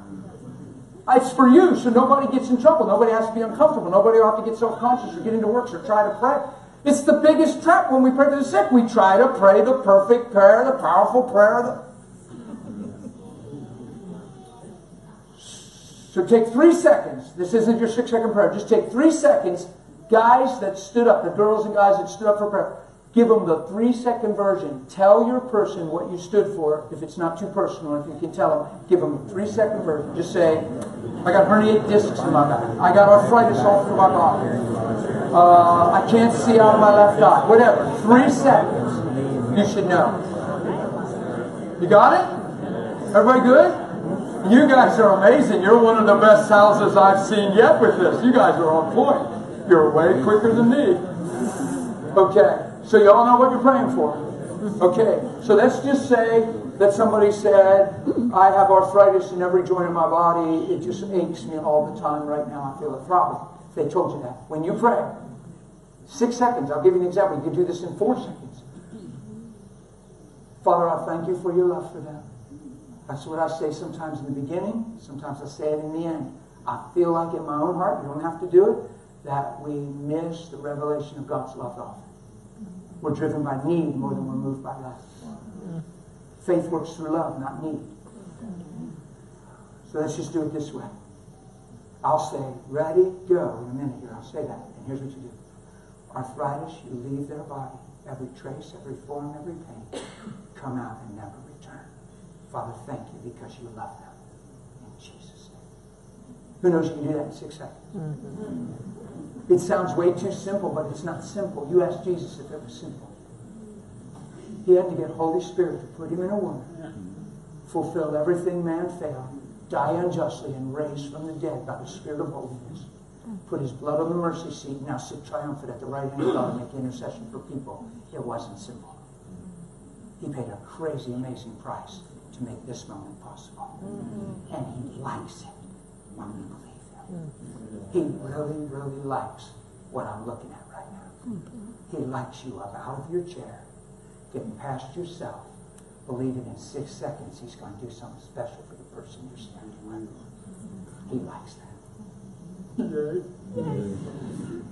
It's for you, so nobody gets in trouble. Nobody has to be uncomfortable. Nobody have to get self conscious or get into works or try to pray. It's the biggest trap when we pray for the sick. We try to pray the perfect prayer, the powerful prayer. The... So take three seconds. This isn't your six second prayer. Just take three seconds. Guys that stood up, the girls and guys that stood up for prayer, give them the three second version. Tell your person what you stood for. If it's not too personal, if you can tell them, give them a three second version. Just say, I got herniated discs in my back. I got arthritis all through my body. Uh, I can't see out of my left eye. Whatever. Three seconds. You should know. You got it? Everybody good? You guys are amazing. You're one of the best houses I've seen yet with this. You guys are on point. You're way quicker than me. Okay, so you all know what you're praying for. Okay, so let's just say that somebody said, I have arthritis in every joint of my body. It just aches me all the time right now. I feel a problem. They told you that. When you pray, six seconds, I'll give you an example. You can do this in four seconds. Father, I thank you for your love for them. That's what I say sometimes in the beginning, sometimes I say it in the end. I feel like in my own heart, you don't have to do it, that we miss the revelation of God's love often. We're driven by need more than we're moved by love. Faith works through love, not need. So let's just do it this way. I'll say, ready, go in a minute here. I'll say that. And here's what you do. Arthritis, you leave their body. Every trace, every form, every pain, come out and never. Father, thank you because you love them. In Jesus' name. Who knows you can do that in six seconds? Mm-hmm. It sounds way too simple, but it's not simple. You ask Jesus if it was simple. He had to get Holy Spirit to put him in a woman, fulfill everything man failed, die unjustly, and raise from the dead by the Spirit of holiness. Put his blood on the mercy seat, now sit triumphant at the right hand of God and make intercession for people. It wasn't simple. He paid a crazy, amazing price to make this moment possible. Mm-hmm. And he likes it when we believe him. Mm-hmm. He really, really likes what I'm looking at right now. Mm-hmm. He likes you up out of your chair, getting past yourself, believing in six seconds he's going to do something special for the person you're standing with. He likes that.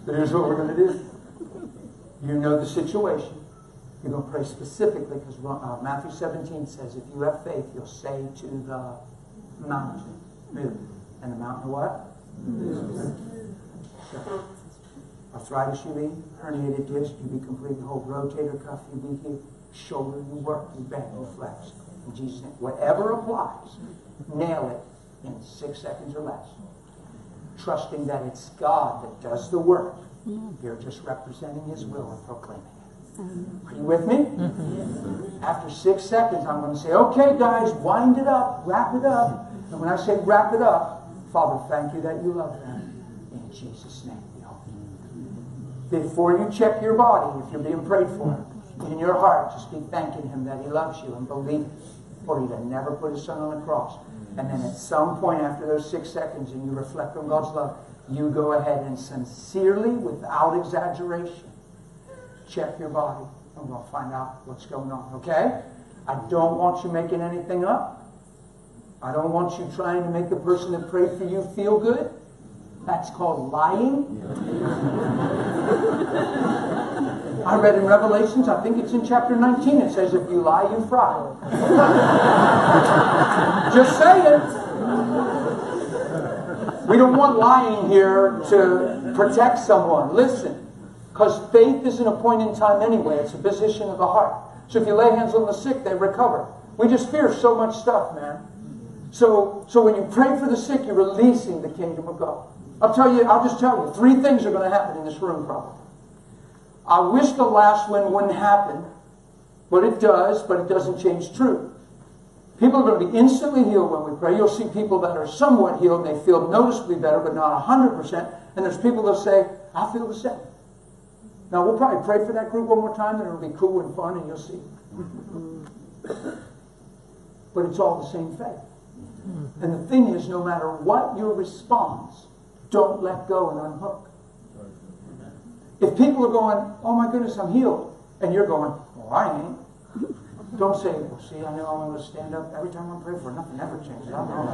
So here's what we're going to do. You know the situation. You're going to pray specifically because uh, Matthew 17 says if you have faith, you'll say to the mountain, move. And the mountain what? Move. Arthritis you be, herniated disc, you be the whole, rotator cuff, you be healed, shoulder, you work, you bend, you flex. In Jesus' name. Whatever applies, nail it in six seconds or less. Trusting that it's God that does the work. You're just representing His will and proclaiming it. Are you with me? Mm-hmm. After six seconds, I'm going to say, okay, guys, wind it up, wrap it up. And when I say wrap it up, Father, thank you that you love them. In Jesus' name, we hope. Before you check your body, if you're being prayed for, in your heart, just be thanking Him that He loves you and believe for to never put His Son on the cross. And then at some point after those six seconds and you reflect on God's love, you go ahead and sincerely, without exaggeration, check your body. Going to find out what's going on, okay? I don't want you making anything up. I don't want you trying to make the person that prayed for you feel good. That's called lying. I read in Revelations, I think it's in chapter 19, it says, if you lie, you fry. Just saying. We don't want lying here to protect someone. Listen, because faith isn't a point in time anyway, it's a position of the heart. So if you lay hands on the sick, they recover. We just fear so much stuff, man. So, so when you pray for the sick, you're releasing the kingdom of God. I'll tell you, I'll just tell you, three things are going to happen in this room probably. I wish the last one wouldn't happen, but it does, but it doesn't change truth. People are going to be instantly healed when we pray. You'll see people that are somewhat healed and they feel noticeably better, but not 100%. And there's people that say, I feel the same. Now, we'll probably pray for that group one more time and it'll be cool and fun and you'll see. Mm-hmm. but it's all the same faith. And the thing is, no matter what your response, don't let go and unhook. If people are going, oh my goodness, I'm healed, and you're going, well, I ain't. Don't say, well, see, I know I'm going to stand up every time I pray for it, nothing ever changes. I don't know.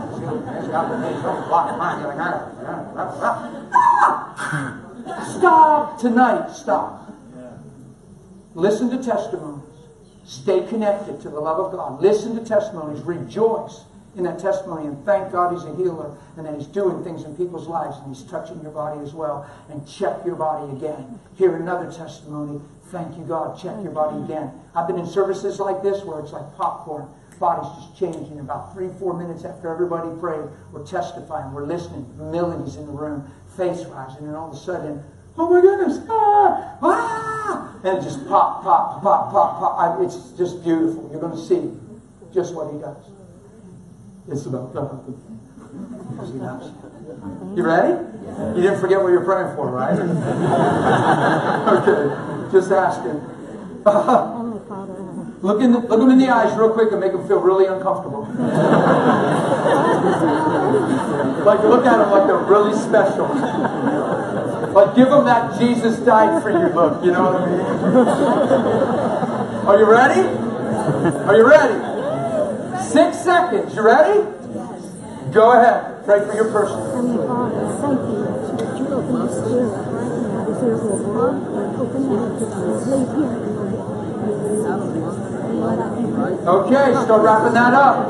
Stop tonight. Stop. Listen to testimonies. Stay connected to the love of God. Listen to testimonies. Rejoice in that testimony and thank God He's a healer and that He's doing things in people's lives and He's touching your body as well. And check your body again. Hear another testimony. Thank you, God. Check your body again. I've been in services like this where it's like popcorn. Body's just changing. About three, four minutes after everybody prayed, we're testifying, we're listening. Millions in the room, face rising, and all of a sudden, oh my goodness, ah, ah, and just pop, pop, pop, pop, pop. I, it's just beautiful. You're going to see just what He does. It's about to. You ready? You didn't forget what you're praying for, right? okay, just asking. look in the, look them in the eyes real quick and make them feel really uncomfortable. like look at them like they're really special. Like give them that Jesus died for you look. You know what I mean? Are you ready? Are you ready? Six seconds. You ready? Go ahead. Pray for your person. Heavenly Father, thank you that you open the spirit right now. If there's a heart open to sleep here. Okay, start wrapping that up.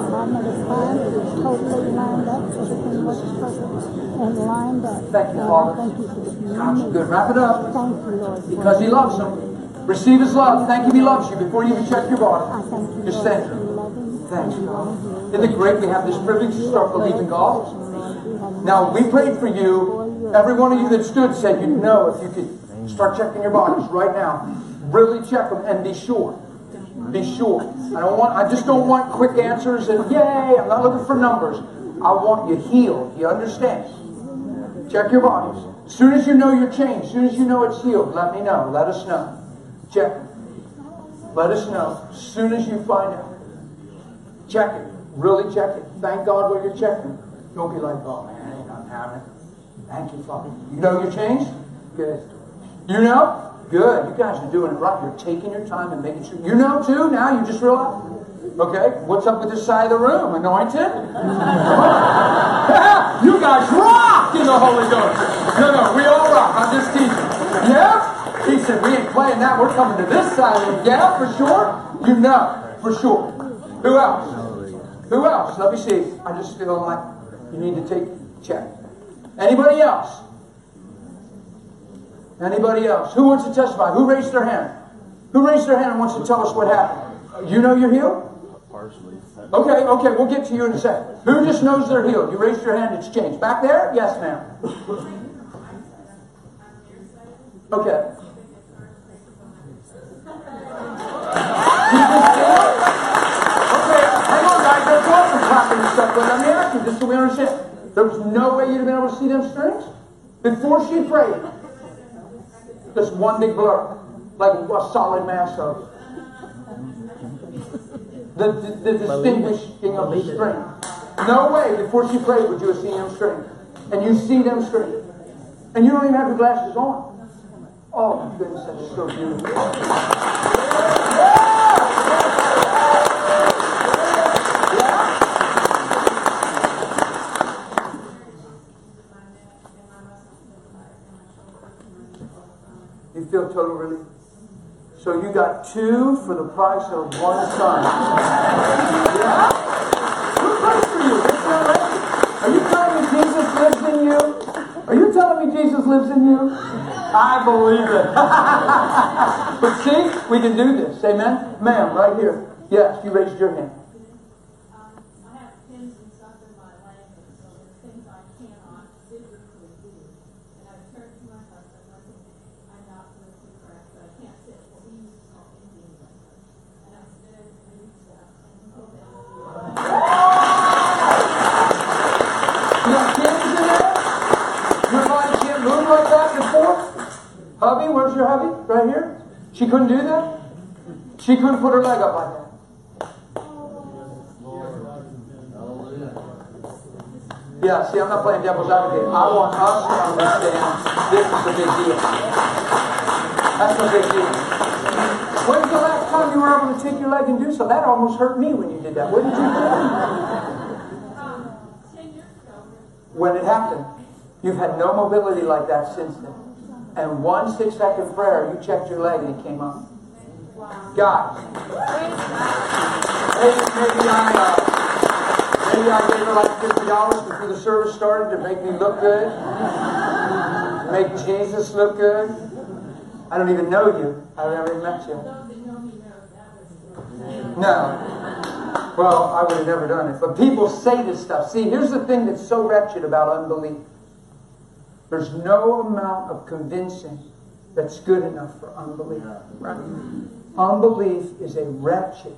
Totally lined up. Everything was perfect and lined up. Thank you, Father. Thank you for God's good. Wrap it up. Thank you, Lord. Because He loves them. Receive His love. Thank Him He loves you before you even check your body. Just thank Him. Thanks, God. Isn't it great we have this privilege to start believing God? Now, we prayed for you. Every one of you that stood said you'd know if you could start checking your bodies right now. Really check them and be sure. Be sure. I don't want. I just don't want quick answers and yay. I'm not looking for numbers. I want you healed. You understand? Check your bodies. As soon as you know you're changed, as soon as you know it's healed, let me know. Let us know. Check. Let us know. As soon as you find out. Check it. Really check it. Thank God while you're checking. Don't be like, oh man, nothing happening. Thank you, Father. You know you're changed? Good. You know? Good. You guys are doing it right. You're taking your time and making sure. You know too? Now you just realize? Okay. What's up with this side of the room? Anointed? you guys rock in the Holy Ghost. No, no, we all rock. I'm just teasing. Yeah? He said, we ain't playing that. We're coming to this side. Of Yeah, for sure? You know, for sure. Who else? Who else? Let me see. I just feel like you need to take check. Anybody else? Anybody else? Who wants to testify? Who raised their hand? Who raised their hand and wants to tell us what happened? Uh, you know you're healed? Partially. Okay, okay, we'll get to you in a second. Who just knows they're healed? You raised your hand, it's changed. Back there? Yes, ma'am. Okay. Okay, hang on, guys. Don't go up and clapping and stuff, but let me ask you, just so we understand. There was no way you'd have been able to see them strings? Before she prayed, just one big blur, like a solid mass of the, the, the distinguishing of the string. No way before she prayed would you have seen them straight. And you see them straight. And you don't even have your glasses on. Oh my goodness, that's so beautiful. Total relief. So you got two for the price of one son. Yeah. Who prays for you? Are you telling me Jesus lives in you? Are you telling me Jesus lives in you? I believe it. but see, we can do this. Amen? Ma'am, right here. Yes, you raised your hand. Um, I have pins and stuff in my language, so there's things I cannot physically do. And I've turned to my husband, I think I'm not politically correct, but I can't sit, well, he used to call me being And I said, I reached out, and he told me, You got kids in there? Your body can't move like that before? Hubby, where's your hubby? Right here? She couldn't do that? She couldn't put her leg up like that. Yeah, see, I'm not playing devil's advocate. I want us to understand this is a big deal. That's a big deal. When's the last time you were able to take your leg and do so? That almost hurt me when you did that. wouldn't you um, ten years ago, when it happened. You've had no mobility like that since then. And one six second prayer, you checked your leg and it came up. Guys, maybe, maybe I, uh, maybe I gave her like fifty dollars before the service started to make me look good, make Jesus look good. I don't even know you. I've never even met you. No. Well, I would have never done it. But people say this stuff. See, here's the thing that's so wretched about unbelief. There's no amount of convincing that's good enough for unbelief. Right? Unbelief is a wretched,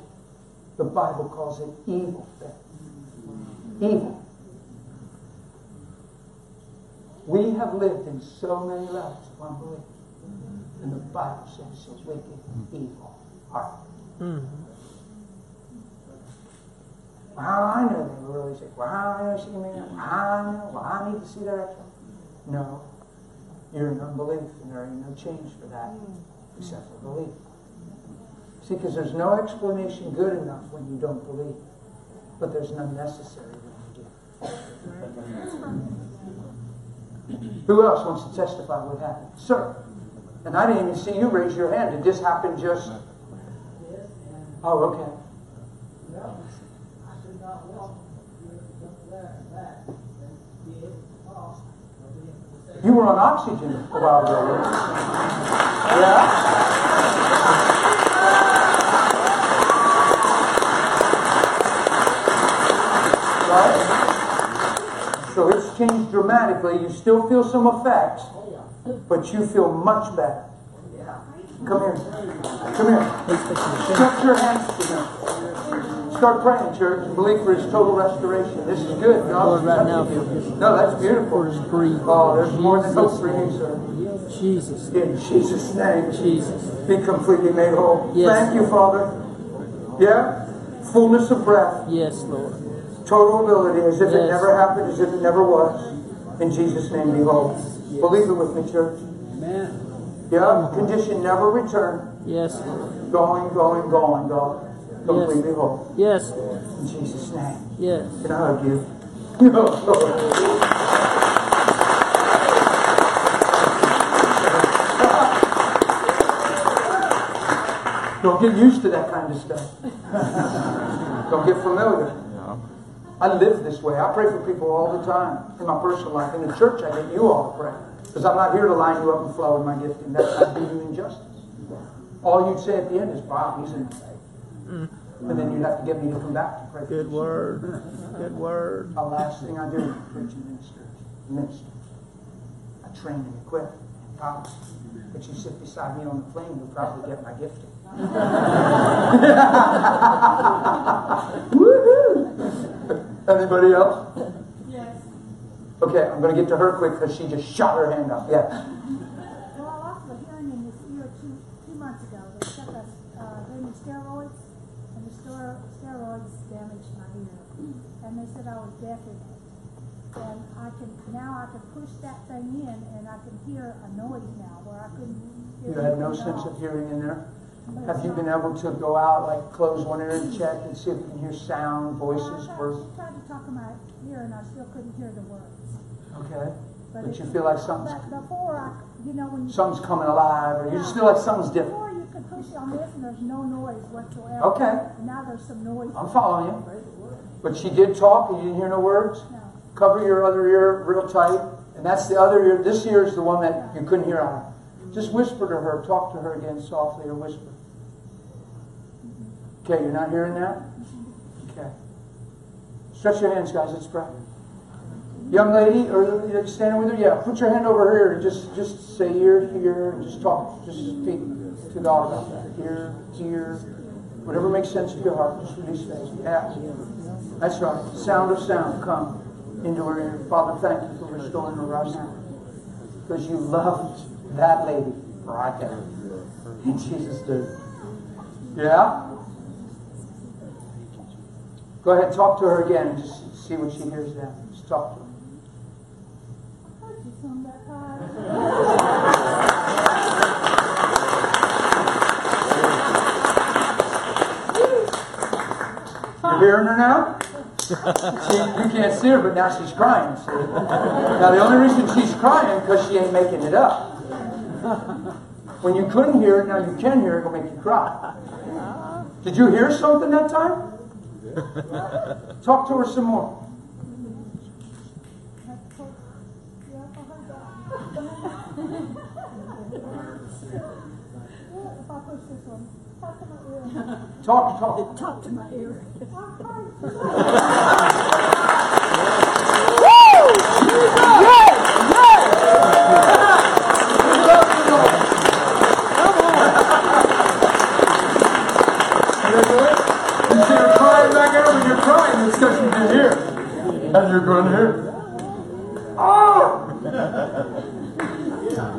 the Bible calls it evil thing. Evil. We have lived in so many lives of unbelief. And the Bible says it's wicked, evil heart. Hmm. Well, how I know they were really sick? Well, how I know she mean that? Well, how I know? Well, I need to see that. No. You're in unbelief, and there ain't no change for that hmm. except for belief. See, because there's no explanation good enough when you don't believe, but there's none necessary when you do. Who else wants to testify what happened? Sir. And I didn't even see you raise your hand. Did this happen just. Oh, okay. You were on oxygen a while ago. Yeah? Right? So it's changed dramatically. You still feel some effects, but you feel much better. Come here. Come here. Stretch your hands to. Start praying, church, and believe for his total restoration. This is good. God Lord, right now, for you. his- No, that's beautiful. for his breathing. Oh, there's more than hope Jesus' for you, sir. Jesus. In Jesus' name. Jesus. Be completely made whole. Yes. Thank you, Father. Yeah? Fullness of breath, Yes, Lord. total ability, as if it never happened, as if it never was. In Jesus' name, be whole. Believe it with me, church. Amen. Yeah? Condition never return. Yes, Lord. Going, going, going, going. Completely whole. Yes, In Jesus' name. Yes. Can I hug you? Don't get used to that kind of stuff. Don't get familiar. I live this way. I pray for people all the time in my personal life. In the church, I get you all to pray. Because I'm not here to line you up and flow in my gifting. That's not do you injustice. All you'd say at the end is, Bob, he's in Mm-hmm. And then you'd have to get me to come back to pray Good you. word. Good word. The last thing I do is preach and minister. Minister. I train and equip and empower. But you sit beside me on the plane, you'll probably get my gifting. Woohoo! Anybody else? Yes. Okay, I'm going to get to her quick because she just shot her hand up. Yes. Well, I lost my hearing in this ear two, two months ago. They took us, uh, gave me steroids, and the stero- steroids damaged my ear. And they said I was deaf in it. And I can, now I can push that thing in, and I can hear a noise now where I couldn't hear You had no sense of hearing in there? But Have you been able to go out, like close one ear and check and see if you can hear sound, voices, words? She tried to talk in my ear, and I still couldn't hear the words. Okay. But it's- you feel like something's, But before I, you know, when you. something's coming alive, or you just feel like something's different. Before you could push on this and there's no noise whatsoever. Okay. And now there's some noise. I'm following you. But she did talk and you didn't hear no words? No. Cover your other ear real tight. And that's the other ear. This ear is the one that you couldn't hear on. Mm-hmm. Just whisper to her. Talk to her again softly or whisper. Mm-hmm. Okay, you're not hearing that? Mm-hmm. Okay. Stretch your hands, guys. Let's pray. Young lady, or standing with her? Yeah. Put your hand over here and just, just say ear to ear and just talk. Just speak to God about that. Ear ear. Whatever makes sense to your heart. Just release faith. Yeah. That's right. Sound of sound come into her ear. Father, thank you for restoring her right now. Because you loved that lady right there. In Jesus' did. Yeah? Go ahead, talk to her again and just see what she hears then. Just talk to her. I heard you sung that time. Her now? you can't see her, but now she's crying, see? Now, the only reason she's crying because she ain't making it up. When you couldn't hear it, now you can hear it, it'll make you cry. Did you hear something that time? Talk to her some more. Yeah, I heard that. Yeah, If I push this one, talk to my ear. Talk, talk. To my ear. You see her crying back there when you're crying, it's because you can hear. And you're going hear. Oh!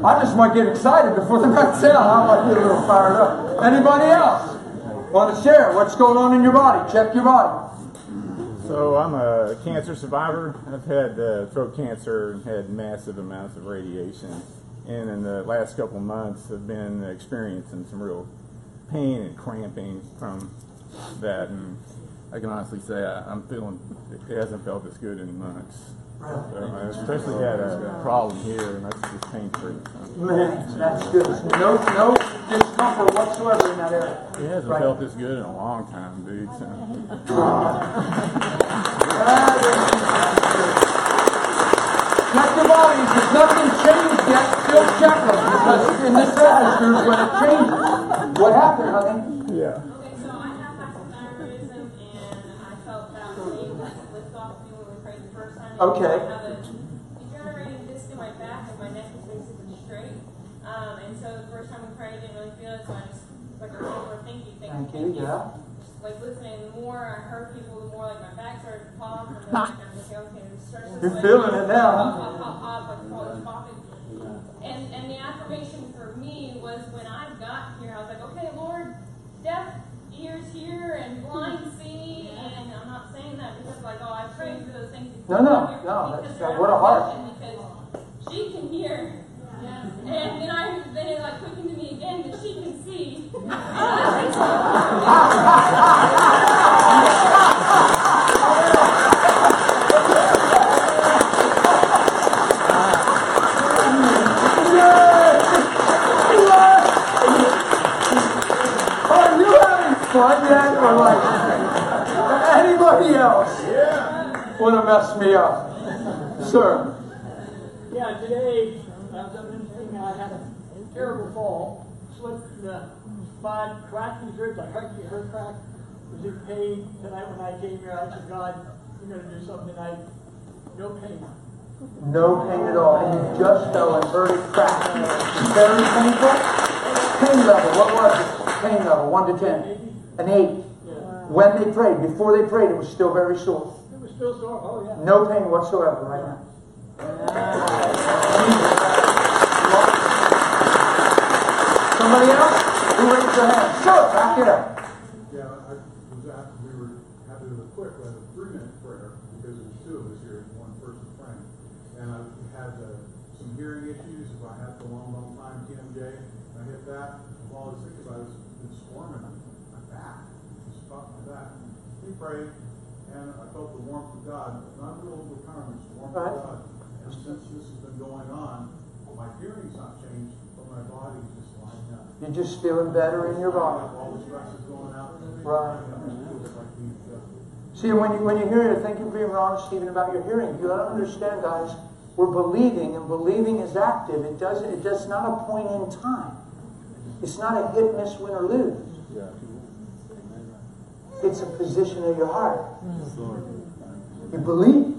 I just might get excited before the night's out. I might get a little fired up. Anybody else want to share what's going on in your body? Check your body. So I'm a cancer survivor. I've had uh, throat cancer and had massive amounts of radiation. And in the last couple months, I've been experiencing some real pain and cramping from that. And I can honestly say I, I'm feeling it hasn't felt as good in months. I uh, especially had a problem here, and that's just pain free. Man, that's good. No, no discomfort whatsoever in that area. He hasn't Right. felt this good in a long time, dude. So. Check your bodies. If nothing changed yet, still check them. Because in this atmosphere when it changes. What happened, honey? Yeah. Okay. I have a degenerating disc in my back and my neck is basically straight. Um, and so the first time we prayed, I didn't really feel it, so I just like a Lord, thank you, thank you, Thank you, yeah. Like listening, the more I heard people, the more like my back started to pop, and then like, I'm just like, okay, this starts to You're feeling it now. Pop, pop, pop, pop, like college popping. And and the affirmation for me was when I got here, I was like, okay, Lord, deaf ears here and blind see, and I'm not saying that because like, oh, I prayed for those things. No, no, no, that's- they're what a heart. Because she can hear. And then I then it like quickened to me again that she can see. Are you having fun yet? Or like anybody else want to mess me up? Sir. Yeah, today, I was up in thing, I had a terrible fall, slipped in the spine, cracked these ribs, I cracked her crack, was in pain. Tonight when I came here, I said, God, you're gonna do something tonight, no pain. No pain at all. And you just fell and heard it crack. Very painful. Pain level. What was it? Pain level. One to ten. An eight. When they prayed, before they prayed, it was still very sore. It was still sore, oh yeah. No pain whatsoever right now. Somebody else? Who raised their hand? Sure, back it up. Yeah, I was asked, we were, had to do it quick, we a three minute prayer, because there's two of us here, and one person praying. And I had uh, some hearing issues, if I had for a long, long time, TMJ, I hit that, while I was sick, because I was been squirming my back, just stuck my back. We prayed, and I felt the warmth of God, not a little overpowering, just the warmth Right. of God. And since this has been going on, my hearing's not changed, but my body's just lining up. You're just feeling better in your body. All the stress is going out. Right. And it feels like being adjusted. See, when you, when you hear it, thank you for being honest, Stephen, about your hearing. You gotta understand, guys, we're believing, and believing is active. It doesn't, it does not a point in time. It's not a hit, miss, win, or lose. It's a position of your heart. You believe.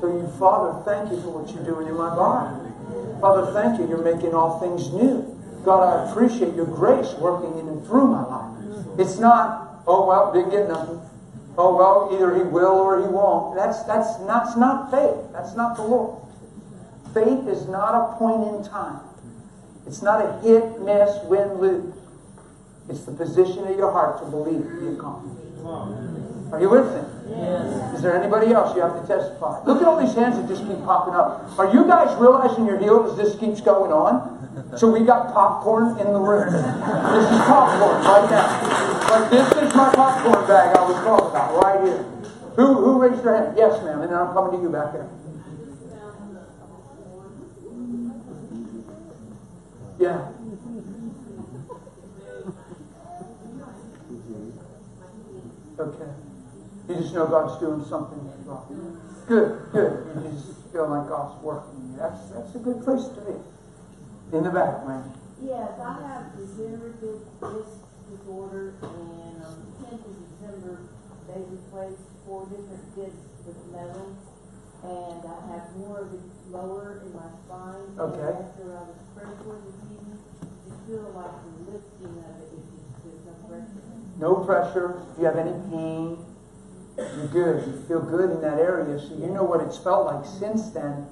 So you, Father, thank you for what you're doing in my body. Father, thank you. You're making all things new. God, I appreciate your grace working in and through my life. It's not, oh well, didn't get nothing. Oh well, either he will or he won't. That's that's that's not faith. That's not the Lord. Faith is not a point in time. It's not a hit, miss, win, lose. It's the position of your heart to believe the accomplished. Are you with me? Yes. Is there anybody else you have to testify? Look at all these hands that just keep popping up. Are you guys realizing you're healed as this keeps going on? So we got popcorn in the room. This is popcorn right now. Like this is my popcorn bag I was talking about right here. Who who raised their hand? Yes, ma'am. And then I'm coming to you back there. Yeah. Okay. You just know God's doing something wrong. Good, good. You just feel like God's working. That's that's a good place to be. In the back, man. Yes, I have degenerative disc disorder, and on the tenth of December, they replaced four different discs with metal, and I have more of it lower in my spine. And Okay. After I was prayed for this evening, you feel like the lifting of it, if you, there's no pressure. No pressure. If you have any pain, you're good. You feel good in that area. So you know what it's felt like since then.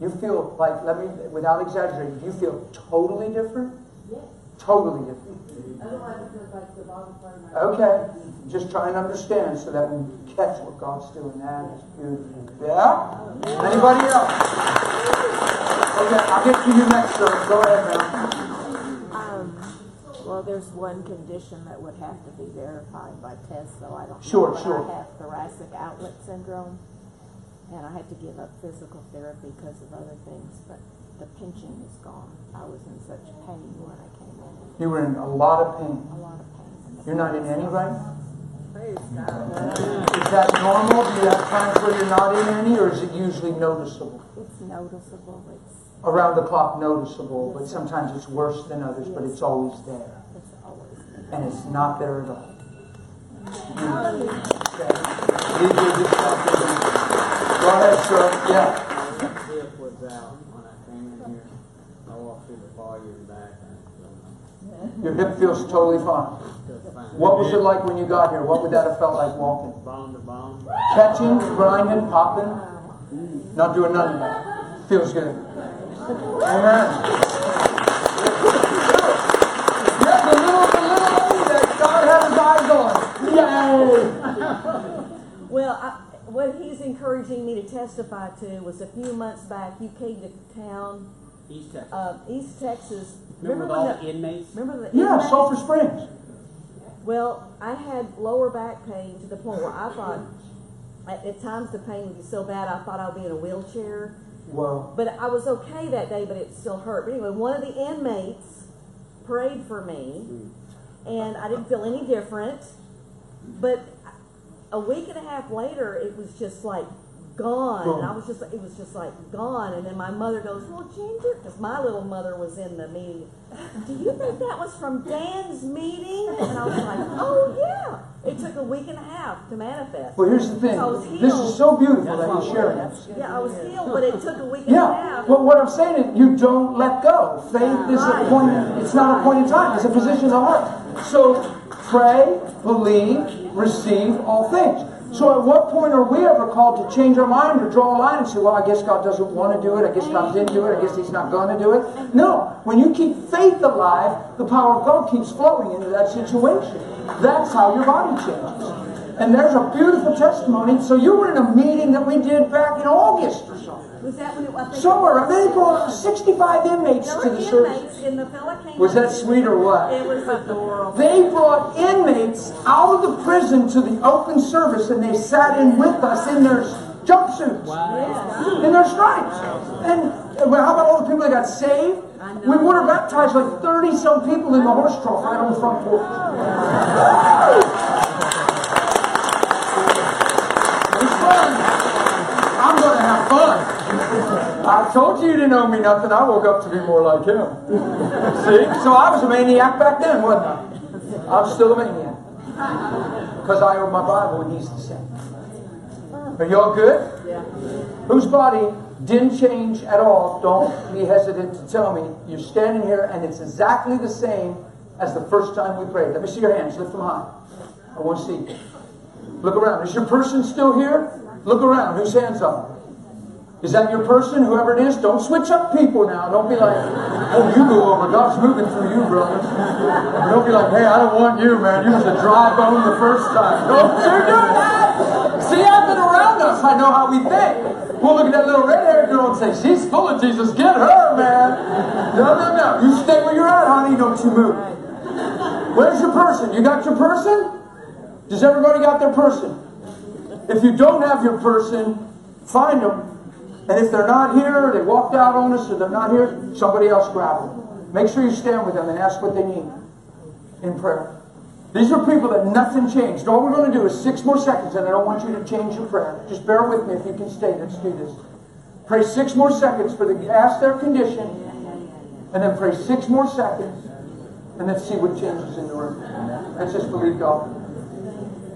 You feel like, let me, without exaggerating, you feel totally different? Yes, Totally different. otherwise it feels like the bottom part of my. Okay. Just try and understand so that we catch what God's doing. That is beautiful. Yeah? Anybody else? Okay, I'll get to you next, sir. Go ahead, ma'am. Well, there's one condition that would have to be verified by test, so I don't Sure, know. but sure. I have thoracic outlet syndrome, and I had to give up physical therapy because of other things, but the pinching is gone. I was in such pain when I came in, You were in a lot of pain. a lot of pain. You're not in any right now? Praise God. Is that normal? Do you have times where you're not in any, or is it usually noticeable? It's noticeable. It's Around the clock noticeable, but sometimes it's worse than others, but it's always there. And it's not there at all. Okay. Leave your discomfort. Go ahead, sir. Yeah. Hip was out when I came in here. I walked through the foyer and back Your hip feels totally fine. it feels fine. What was it like when you got here? What would that have felt like walking? Bone to bone. Catching, grinding, popping? Not doing nothing. Feels good. Amen. Yeah, the little, the little lady that God had his eyes on. Yay! Well, I, what he's encouraging me to testify to was a few months back, you came to town, East Texas. uh, East Texas. Remember with when all the- the inmates? Remember the Yeah, inmates? Sulphur Springs. Well, I had lower back pain to the point where I thought, at, at times the pain would be so bad I thought I'd be in a wheelchair. Whoa. But I was okay that day, but it still hurt. But anyway, one of the inmates prayed for me, and I didn't feel any different. But a week and a half later, it was just like gone, and I was just, it was just like gone. And then my mother goes, "Well, Ginger," because my little mother was in the meeting. Do you think that was from Dan's meeting? And I was like, "Oh yeah." It took a week and a half to manifest. Well, here's the thing. I was This is so beautiful that you're sharing this. Yeah, I was healed, but it took a week and a Yeah, half. but what I'm saying is you don't let go. Faith is a point, it's not a point in time, it's a position of the heart. So pray, believe, receive all things. So at what point are we ever called to change our mind or draw a line and say, well, I guess God doesn't want to do it, I guess God didn't do it, I guess He's not going to do it? No, when you keep faith alive, the power of God keeps flowing into that situation. That's how your body changes. And there's a beautiful testimony. So you were in a meeting that we did back in August or. Was that when it, I think Somewhere, they brought 65 inmates There to were the service. inmates, the fella came. Was that to sweet or what? It was adorable. They brought inmates out of the prison to the open service and they sat in with us in their jumpsuits in their stripes. And, and how about all the people that got saved? We water baptized like 30 some people in the horse trough right on the front porch. Oh. It's fun. I'm going to have fun. I told you you didn't owe me nothing. I woke up to be more like him. See? So I was a maniac back then, wasn't I? I'm still a maniac. Because I owe my Bible and he's the same. Are y'all good? Yeah. Whose body didn't change at all? Don't be hesitant to tell me. You're standing here and it's exactly the same as the first time we prayed. Let me see your hands. Lift them high. I want to see. you. Look around. Is your person still here? Look around. Whose hands up? Is that your person? Whoever it is, don't switch up people now. Don't be like, oh, you go over. God's moving through you, brother. Don't be like, hey, I don't want you, man. You was a dry bone the first time. Don't do that. See, I've been around us. I know how we think. We'll look at that little red-haired girl and say, she's full of Jesus. Get her, man. No, no, no. You stay where you're at, honey. Don't you move. Where's your person? You got your person? Does everybody got their person? If you don't have your person, find them. And if they're not here, they walked out on us, or they're not here, somebody else grab them. Make sure you stand with them and ask what they need in prayer. These are people that nothing changed. All we're going to do is six more seconds, and I don't want you to change your prayer. Just bear with me if you can stay. Let's do this. Pray six more seconds for the ask their condition, and then pray six more seconds, and let's see what changes in the room. Let's just believe God.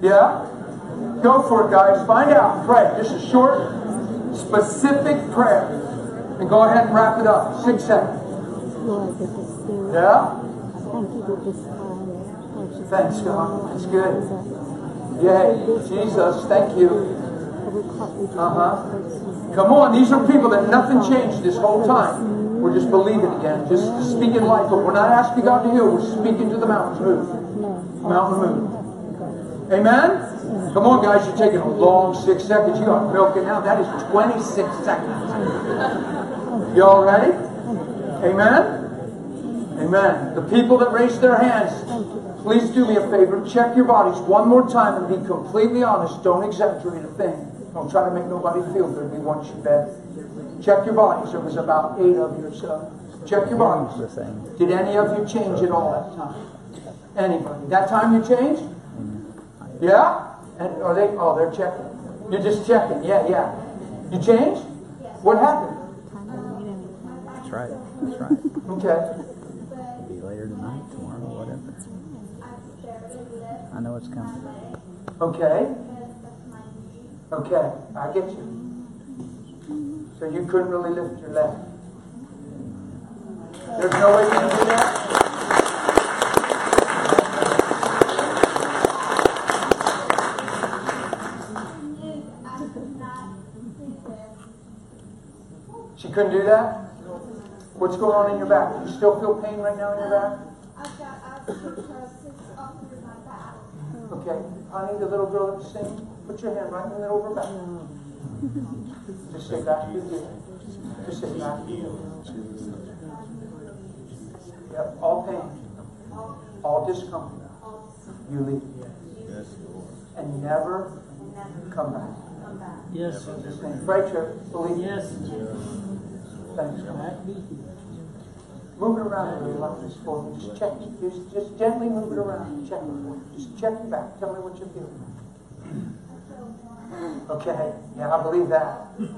Yeah? Go for it, guys. Find out. Pray. This is short, specific prayer. And go ahead and wrap it up. Six seconds. Yeah? Thanks, God. That's good. Yay. Jesus, thank you. Uh-huh. Come on, these are people that nothing changed this whole time. We're just believing again, just speaking life. But we're not asking God to heal, we're speaking to the mountains. Move. Mountain move. Amen? Come on, guys, you're taking a long six seconds. You got milk it now. That is 26 seconds. Y'all ready? Amen? Amen. The people that raised their hands, please do me a favor. Check your bodies one more time and be completely honest. Don't exaggerate a thing. Don't try to make nobody feel good. We want you better. Check your bodies. There was about eight of you or so. Check your bodies. Did any of you change at all that time? Anybody? That time you changed? Yeah? And are they? Oh, they're checking. You're just checking. Yeah, yeah. You changed? What happened? That's right. That's right. Okay. Be later tonight, tomorrow, whatever. I know it's coming. Okay. Okay. I get you. So you couldn't really lift your leg. There's no way you can do that? She couldn't do that? What's going on in your back? Do you still feel pain right now in your back? I've got osteoporosis all through my back. Okay. Honey, the little girl that's singing, put your hand right in the middle of her back. Just say back to you. Just say back to you. Yep, all pain, all discomfort. You leave. And never come back. Yes. Believe me. Yes. Thanks, God. Move it around a little like this for me. Just check. Just, just gently move it around. Check it. Just check it back. Tell me what you're feeling. Okay. Yeah, I believe that. do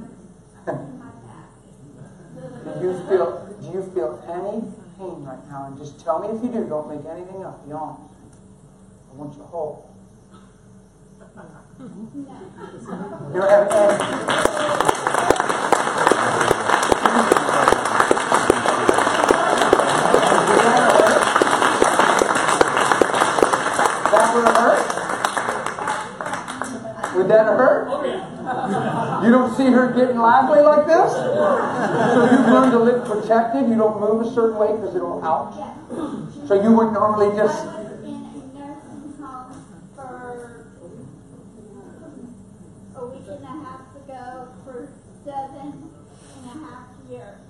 you feel? Do you feel any pain right now? And just tell me if you do. Don't make anything up. Be honest. I want you whole. Have hurt? Would that hurt? You don't see her getting lively like this? So you've learned to live protected. You don't move a certain way because it'll out. So you would normally just. I was in a nursing home for a week and a half ago for seven and a half years.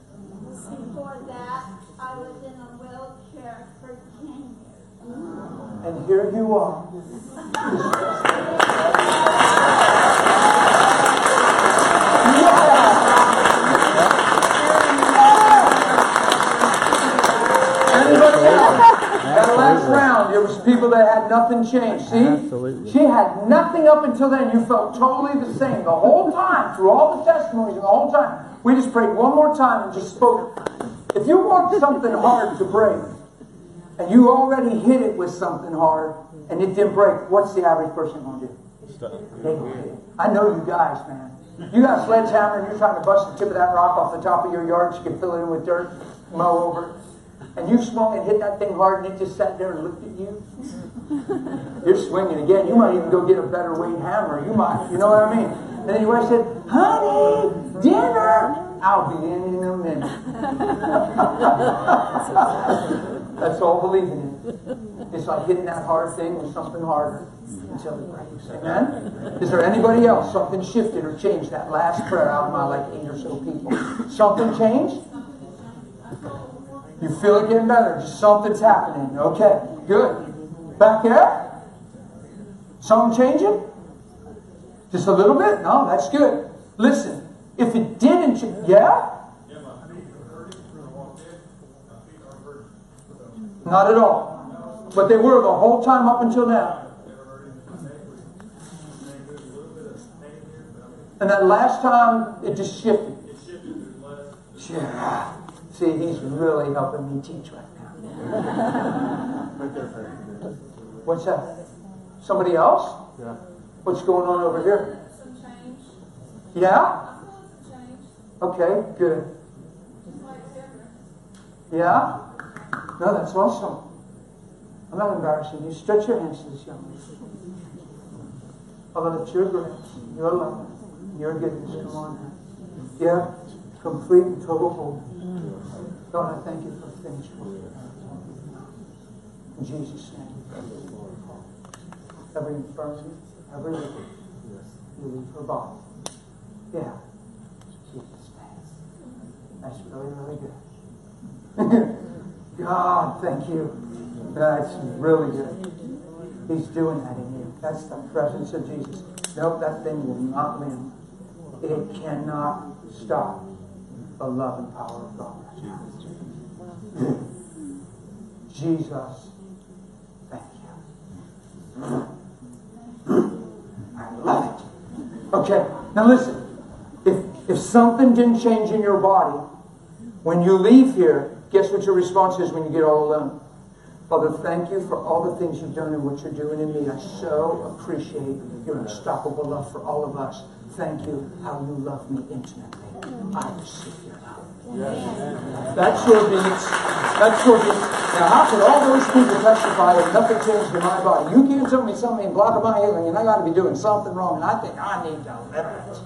Before that, I was in a wheelchair for ten years. And here you are. had nothing changed. See? Absolutely. She had nothing up until then. You felt totally the same the whole time, through all the testimonies and the whole time. We just prayed one more time and just spoke. If you want something hard to break, and you already hit it with something hard, and it didn't break, what's the average person going to do? They go hit it. I know you guys, man. You got a sledgehammer and you're trying to bust the tip of that rock off the top of your yard so you can fill it in with dirt, mow over it. And you swung and hit that thing hard and it just sat there and looked at you. You're swinging again. You might even go get a better weight hammer. You might, you know what I mean? And then your wife said, honey, dinner. I'll be in in a minute. That's all believing in. It's like hitting that hard thing with something harder until it breaks. Amen? Is there anybody else? Something shifted or changed that last prayer out of my like eight or so people. Something changed? You feel it getting better. Just something's happening. Okay, good. Back there? Something changing? Just a little bit? No, that's good. Listen, if it didn't change, yeah? Not at all. But they were the whole time up until now. And that last time, it just shifted. Yeah. See, he's really helping me teach right now. What's that? Somebody else? Yeah. What's going on over here? Some change, Yeah? Okay, good. just like different. Yeah? No, that's awesome. I'm not embarrassing you. Stretch your hands to this young lady. Father, it's your grace, your love, your goodness. Come on. Yeah? Complete and total wholeness. God, I thank you for finished work. In Jesus' name. Every infirmity, every weakness, you leave her body. Yeah. Jesus' name. That's really, really good. God, thank you. That's really good. He's doing that in you. That's the presence of Jesus. Nope, that thing will not limp. It cannot stop the love and power of God. Jesus, thank you. I love it. Okay, now listen. If, if something didn't change in your body, when you leave here, guess what your response is when you get all alone? Father, thank you for all the things you've done and what you're doing in me. I so appreciate your unstoppable love for all of us. Thank you how you love me intimately. I your love. That sure beats. That sure beats. Now, how could all those people testify that nothing changed in my body? You can't tell me something blocking my healing, and I got to be doing something wrong, and I think I need deliverance.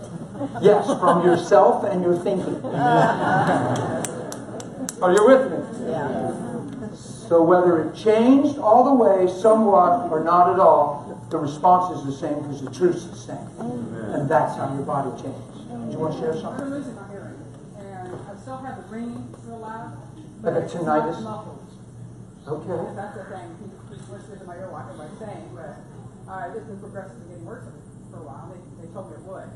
Yes, from yourself and your thinking. Are you with me? Yeah. So whether it changed all the way, somewhat, or not at all, the response is the same because the truth is the same. And that's how your body changes. Do you want to share I'm something? losing my hearing, and I still have the ringing real loud. Like a but it's not tinnitus? muffled. Okay. That's the thing, he keeps whispering in my ear like everybody's saying, but, uh, this is progressively getting worse for a while, they, they told me it would,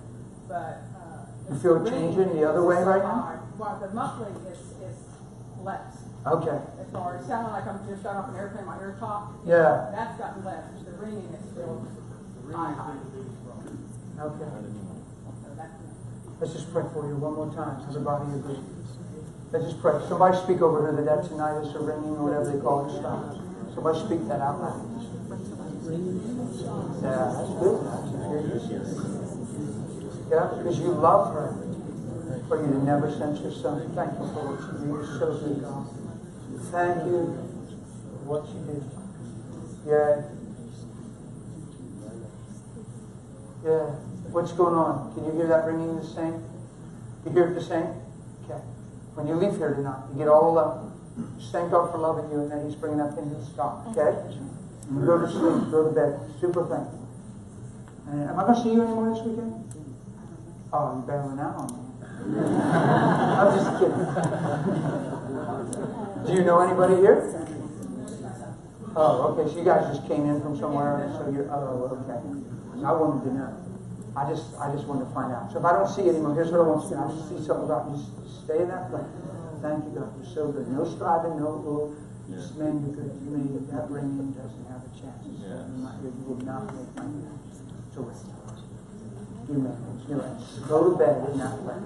but, uh. You feel it the ringing changing the other way right now? hard. Well, the muffling is, is less, Okay. as far as sounding like I'm just got off an airplane, my ear top. Yeah. That's gotten less, the ringing is still high, high. Okay. Let's just pray for you one more time. Does the body agree? Let's just pray. Somebody speak over her that that tinnitus or ringing or whatever they call it stops. Somebody speak that out loud. Yeah, that's good. Yeah, because you love her. For you to never sent your son. Thank you for what you do. You're so good, God. Thank you for what you do. Yeah. Yeah. What's going on? Can you hear that ringing the same? You hear it the same? Okay. When you leave here tonight, you get all alone. Just thank God for loving you and that He's bringing that thing to stop. Okay? You go to sleep, go to bed. Super thankful. And am I going to see you anymore this weekend? Oh, you're bailing out on me. I'm just kidding. Do you know anybody here? Oh, okay. So you guys just came in from somewhere, so you're. Oh, okay. I wanted to know. I just, I just wanted to find out. So if I don't see you anymore, here's what I want to do. I just see something about you. Just stay in that place. Thank you, God. You're so good. No striving, no, no This man do good to me, that ringing doesn't have a chance. It said in my ear, You will not make my ear to ring. You may, you may. Go to bed in that way.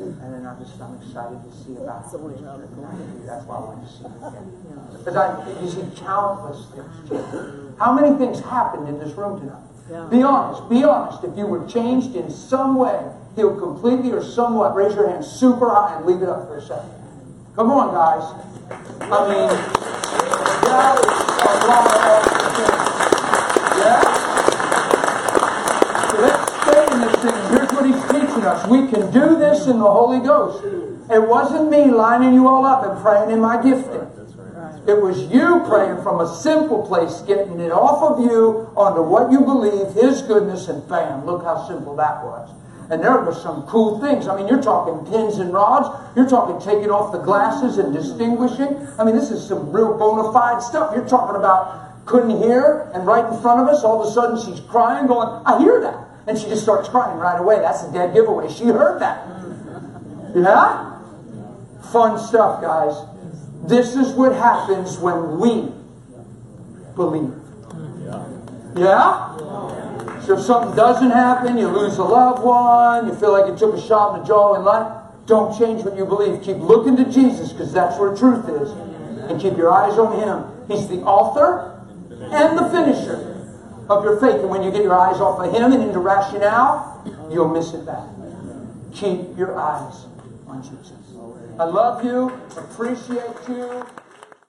And then I'm just, I'm excited to see about it. That's why I want to see it again. Because I, you see countless things. How many things happened in this room tonight? Be honest, be honest. If you were changed in some way, healed completely or somewhat, raise your hand super high and leave it up for a second. Come on, guys. I mean, that is a lot of. Yeah? Let's stay in this thing. Here's what he's teaching us. We can do this in the Holy Ghost. It wasn't me lining you all up and praying in my gifting. It was you praying from a simple place, getting it off of you onto what you believe, His goodness, and bam, look how simple that was. And there were some cool things. I mean, you're talking pins and rods. You're talking taking off the glasses and distinguishing. I mean, this is some real bona fide stuff. You're talking about couldn't hear, and right in front of us, all of a sudden she's crying, going, I hear that. And she just starts crying right away. That's a dead giveaway. She heard that. Mm-hmm. Yeah? Fun stuff, guys. This is what happens when we believe. Yeah? So if something doesn't happen, you lose a loved one, you feel like you took a shot in the jaw in life, don't change what you believe. Keep looking to Jesus because that's where truth is. And keep your eyes on Him. He's the author and the finisher of your faith. And when you get your eyes off of Him and into rationale, you'll miss it back. Keep your eyes on Jesus. I love you, appreciate you.